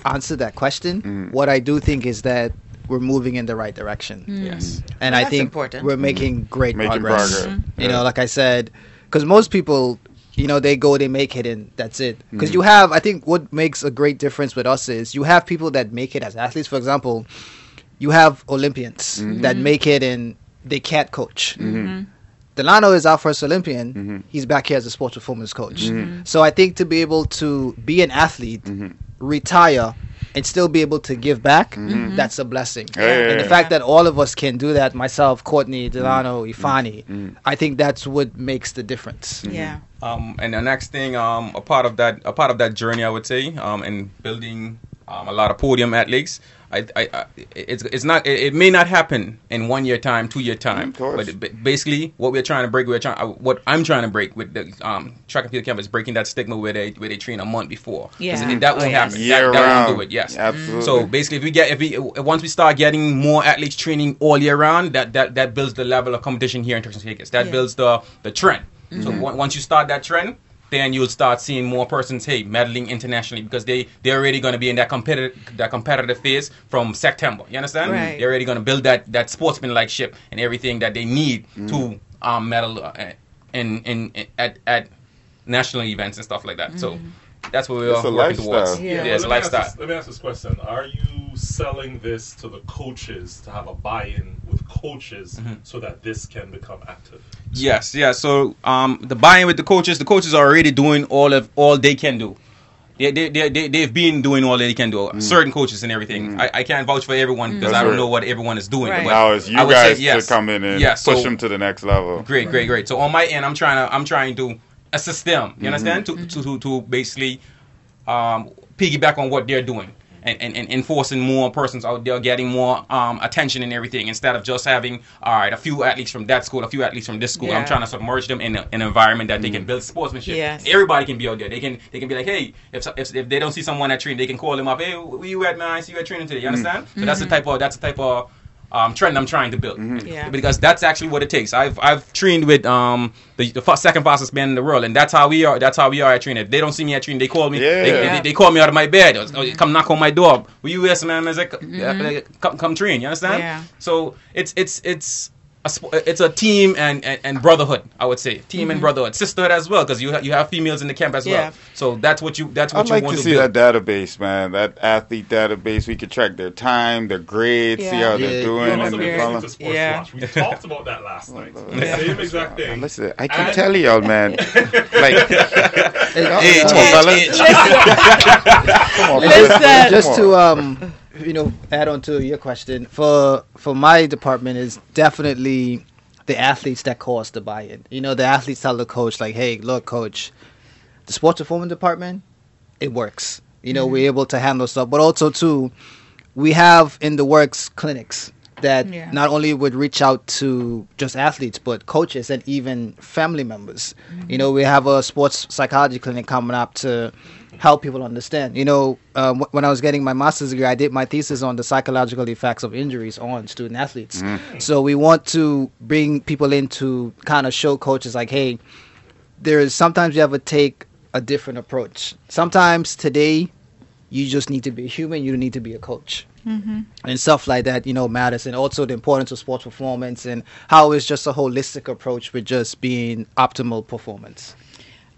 S3: answer that question.
S1: Mhm.
S3: What I do think is that we're moving in the right direction,
S4: Yes.
S3: and
S2: Well,
S3: I think
S2: important.
S3: we're making great
S1: Making
S3: progress.
S1: progress.
S3: You know, like I said, because most people, you know, they go, they make it, and that's it. Because
S1: Mhm.
S3: you have, I think, what makes a great difference with us is you have people that make it as athletes. For example, you have Olympians
S1: Mhm.
S3: that make it and they can't coach.
S1: Mhm.
S3: Delano is our first Olympian.
S1: Mhm.
S3: He's back here as a sports performance coach.
S1: Mhm.
S3: So I think to be able to be an athlete, retire, and still be able to give back,
S1: Mhm.
S3: that's a blessing.
S1: Yeah, yeah,
S3: And the
S1: yeah.
S3: fact that all of us can do that, myself, Courtney, Delano, Ifani,
S1: Mhm.
S3: I think that's what makes the difference.
S2: Yeah.
S4: Um, and the next thing, um, a part of that, a part of that journey, I would say, um, in building um, a lot of podium athletes. I, I, I it's, it's not, it, it may not happen in one year time, two year time,
S1: Of course.
S4: but but basically, what we're trying to break, we're trying, uh, what I'm trying to break with the um, track and field camp is breaking that stigma where they where they train a month before.
S2: Yeah.
S4: it- that
S2: Oh,
S4: won't
S2: yes.
S4: happen.
S1: Year
S4: that, that
S1: round.
S4: won't do it. Yes.
S1: Absolutely.
S4: So basically, if we get if we once we start getting more athletes training all year round, that that, that builds the level of competition here in Turks and Caicos. That
S2: Yeah.
S4: builds the the trend. So on- once you start that trend, then you'll start seeing more persons hey medaling internationally because they they're already going to be in that competitive that competitive phase from September. You understand?
S2: Right.
S4: They're already going to build that that sportsmanlike ship and everything that they need to um, medal uh, in, in in at at national events and stuff like that. So that's what we're
S1: It's a
S4: working towards.
S1: lifestyle.
S2: Yeah.
S4: Yeah, it's a
S5: let, me ask
S4: lifestyle.
S5: this, let me ask this question. Are you selling this to the coaches to have a buy-in with coaches
S4: Mm-hmm.
S5: so that this can become active?
S4: Yes, yeah. So um, the buy-in with the coaches, the coaches are already doing all of all they can do. They they they, they they've been doing all they can do. Certain coaches and everything. I, I can't vouch for everyone because
S1: That's
S4: I don't
S1: right.
S4: know what everyone is doing.
S2: Right.
S4: But
S1: now it's you
S4: I would say
S1: guys
S4: yes.
S1: to come in and
S4: Yeah,
S1: push them to the next level.
S4: Great, great, great. So on my end, I'm trying to I'm trying to assist them. You understand? To, to to to basically um, piggyback on what they're doing. And, and, and enforcing more persons out there getting more um, attention and everything instead of just having all right a few athletes from that school a few athletes from this school
S2: Yeah.
S4: i'm trying to submerge them in a, an environment that they can build sportsmanship
S2: Yes.
S4: everybody can be out there they can they can be like hey if, if, if they don't see someone at training they can call them up hey where you at man i see you at training today you understand so that's the type of that's the type of um, trend I'm trying to build
S2: Yeah.
S4: because that's actually what it takes. I've I've trained with um the, the first, second fastest man in the world, and that's how we are. That's how we are at training. If they don't see me at training, they call me.
S1: Yeah.
S4: They,
S2: Yeah.
S4: they, they call me out of my bed. Or, or come knock on my door. Will you yes man? I was like, "Yeah, like, come come train. You understand?
S2: Yeah.
S4: So it's it's it's a sp- it's a team and, and, and brotherhood. I would say team
S1: Mm-hmm.
S4: and brotherhood, sisterhood as well, because you ha- you have females in the camp as
S2: Yeah.
S4: well. So that's what you that's what
S1: I'd
S4: you
S1: like
S4: want
S1: to
S4: to
S1: see
S4: build.
S1: that database, man. That athlete database. We could track their time, their grades, see
S2: Yeah.
S1: how they're doing,
S5: You
S1: and their
S5: been to Sports
S2: Yeah.
S5: Watch. We talked about that last night.
S2: Yeah.
S5: Same exact thing.
S1: Listen, I can
S5: And-
S1: tell y'all, man. Like,
S3: Hey,
S1: come on, fellas. Come on,
S2: Listen.
S3: just to um you know add on to your question for for my department is definitely the athletes that cause the buy-in. You know the athletes tell the coach like hey look coach the sports performance department it works. You know we're mm-hmm. able to handle stuff. But also too we have in the works clinics that
S2: Yeah.
S3: not only would reach out to just athletes but coaches and even family members. You mm-hmm. know we have a sports psychology clinic coming up to help people understand. You know um, wh- when i was getting my master's degree i did my thesis on the psychological effects of injuries on student athletes. So we want to bring people in to kind of show coaches like hey there is sometimes you have to take a different approach. Sometimes today you just need to be a human you don't need to be a coach. And stuff like that, you know, matters. And also the importance of sports performance and how it's just a holistic approach with just being optimal performance.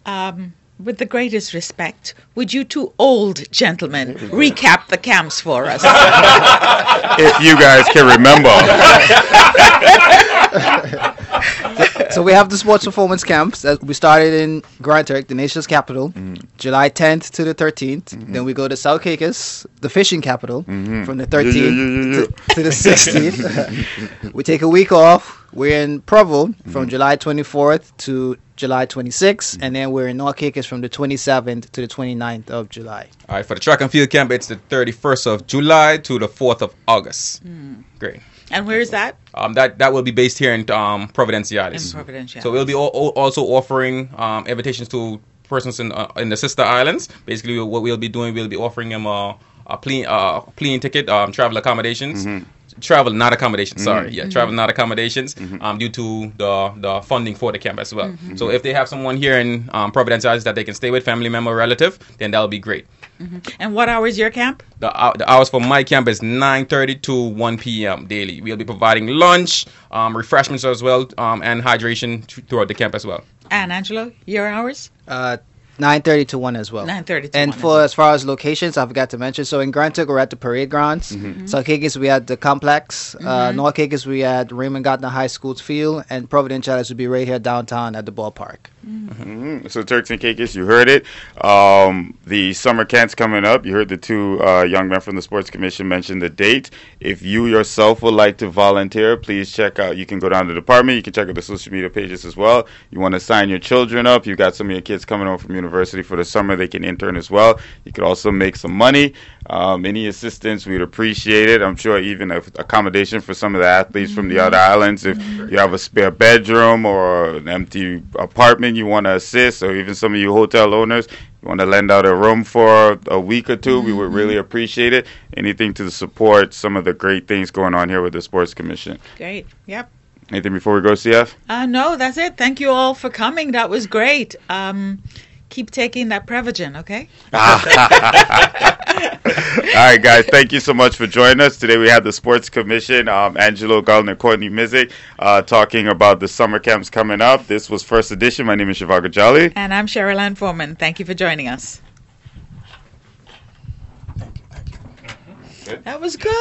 S2: Um, with the greatest respect, would you two old gentlemen recap the camps for us?
S1: if you guys can remember.
S3: So we have the sports performance camps that we started in Grand Turk, the nation's capital, mm-hmm. July 10th to the 13th. Mm-hmm. Then we go to South Caicos, the fishing capital, mm-hmm. from the 13th
S1: Yeah, yeah, yeah, yeah,
S3: To, to the 16th. we take a week off. We're in Provo from July 24th to July 26th, and then we're in North Caicos from the 27th to the 29th of July.
S4: All right, for the track and field camp, it's the 31st of July to the 4th of August. Great.
S2: and where is that?
S4: Um, that that will be based here in um, Providenciales.
S2: In Providenciales.
S4: So we'll be al- al- also offering um, invitations to persons in uh, in the sister islands. Basically, what we'll be doing, we'll be offering them a a plane uh, plane ticket, um, travel accommodations. Travel, not accommodations. Sorry, yeah, travel, not accommodations. Um, due to the the funding for the camp as well. So if they have someone here in um, Providenciales that they can stay with, family member, relative, then that'll be great.
S2: And what hours your camp?
S4: The, hou- the hours for my camp is 9.30 to 1 p.m. daily. We'll be providing lunch, um, refreshments as well, um, and hydration th- throughout the camp as well.
S2: And Angelo, your hours?
S3: Uh, 9.30 to 1 as well.
S2: 9:30 to
S3: And
S2: 1 as
S3: for
S2: well.
S3: as far as locations, I forgot to mention. So in Grand Turk, we're at the parade grounds. South Caicos, we had the complex. Uh, North Caicos, we had Raymond Gardiner High School's field. And Providenciales would be right here downtown at the ballpark.
S1: Mhm. So Turks and Caicos, you heard it. Um, the summer camp's coming up. You heard the two uh, young men from the Sports Commission mention the date. If you yourself would like to volunteer, please check out. You can go down to the department. You can check out the social media pages as well. You want to sign your children up. You got some of your kids coming over from university for the summer. They can intern as well. You could also make some money. Um, any assistance, we'd appreciate it. I'm sure even accommodation for some of the athletes from the other islands. If you have a spare bedroom or an empty apartment you want to assist, or even some of you hotel owners, you want to lend out a room for a week or 2 we would really appreciate it. Anything to support some of the great things going on here with the Sports Commission.
S2: Great. Yep.
S1: Anything before we go, CF?
S2: Uh, no, that's it. Thank you all for coming. That was great. Um, keep taking that Prevagen, okay?
S1: All right, guys. Thank you so much for joining us today. We had the Sports Commission, um, Angelo Gardner, Courtney Missick, uh, talking about the summer camps coming up. This was first edition. My name is Shivago Jolly.
S2: And I'm Cheryl Ann Foreman. Thank you for joining us. That was good.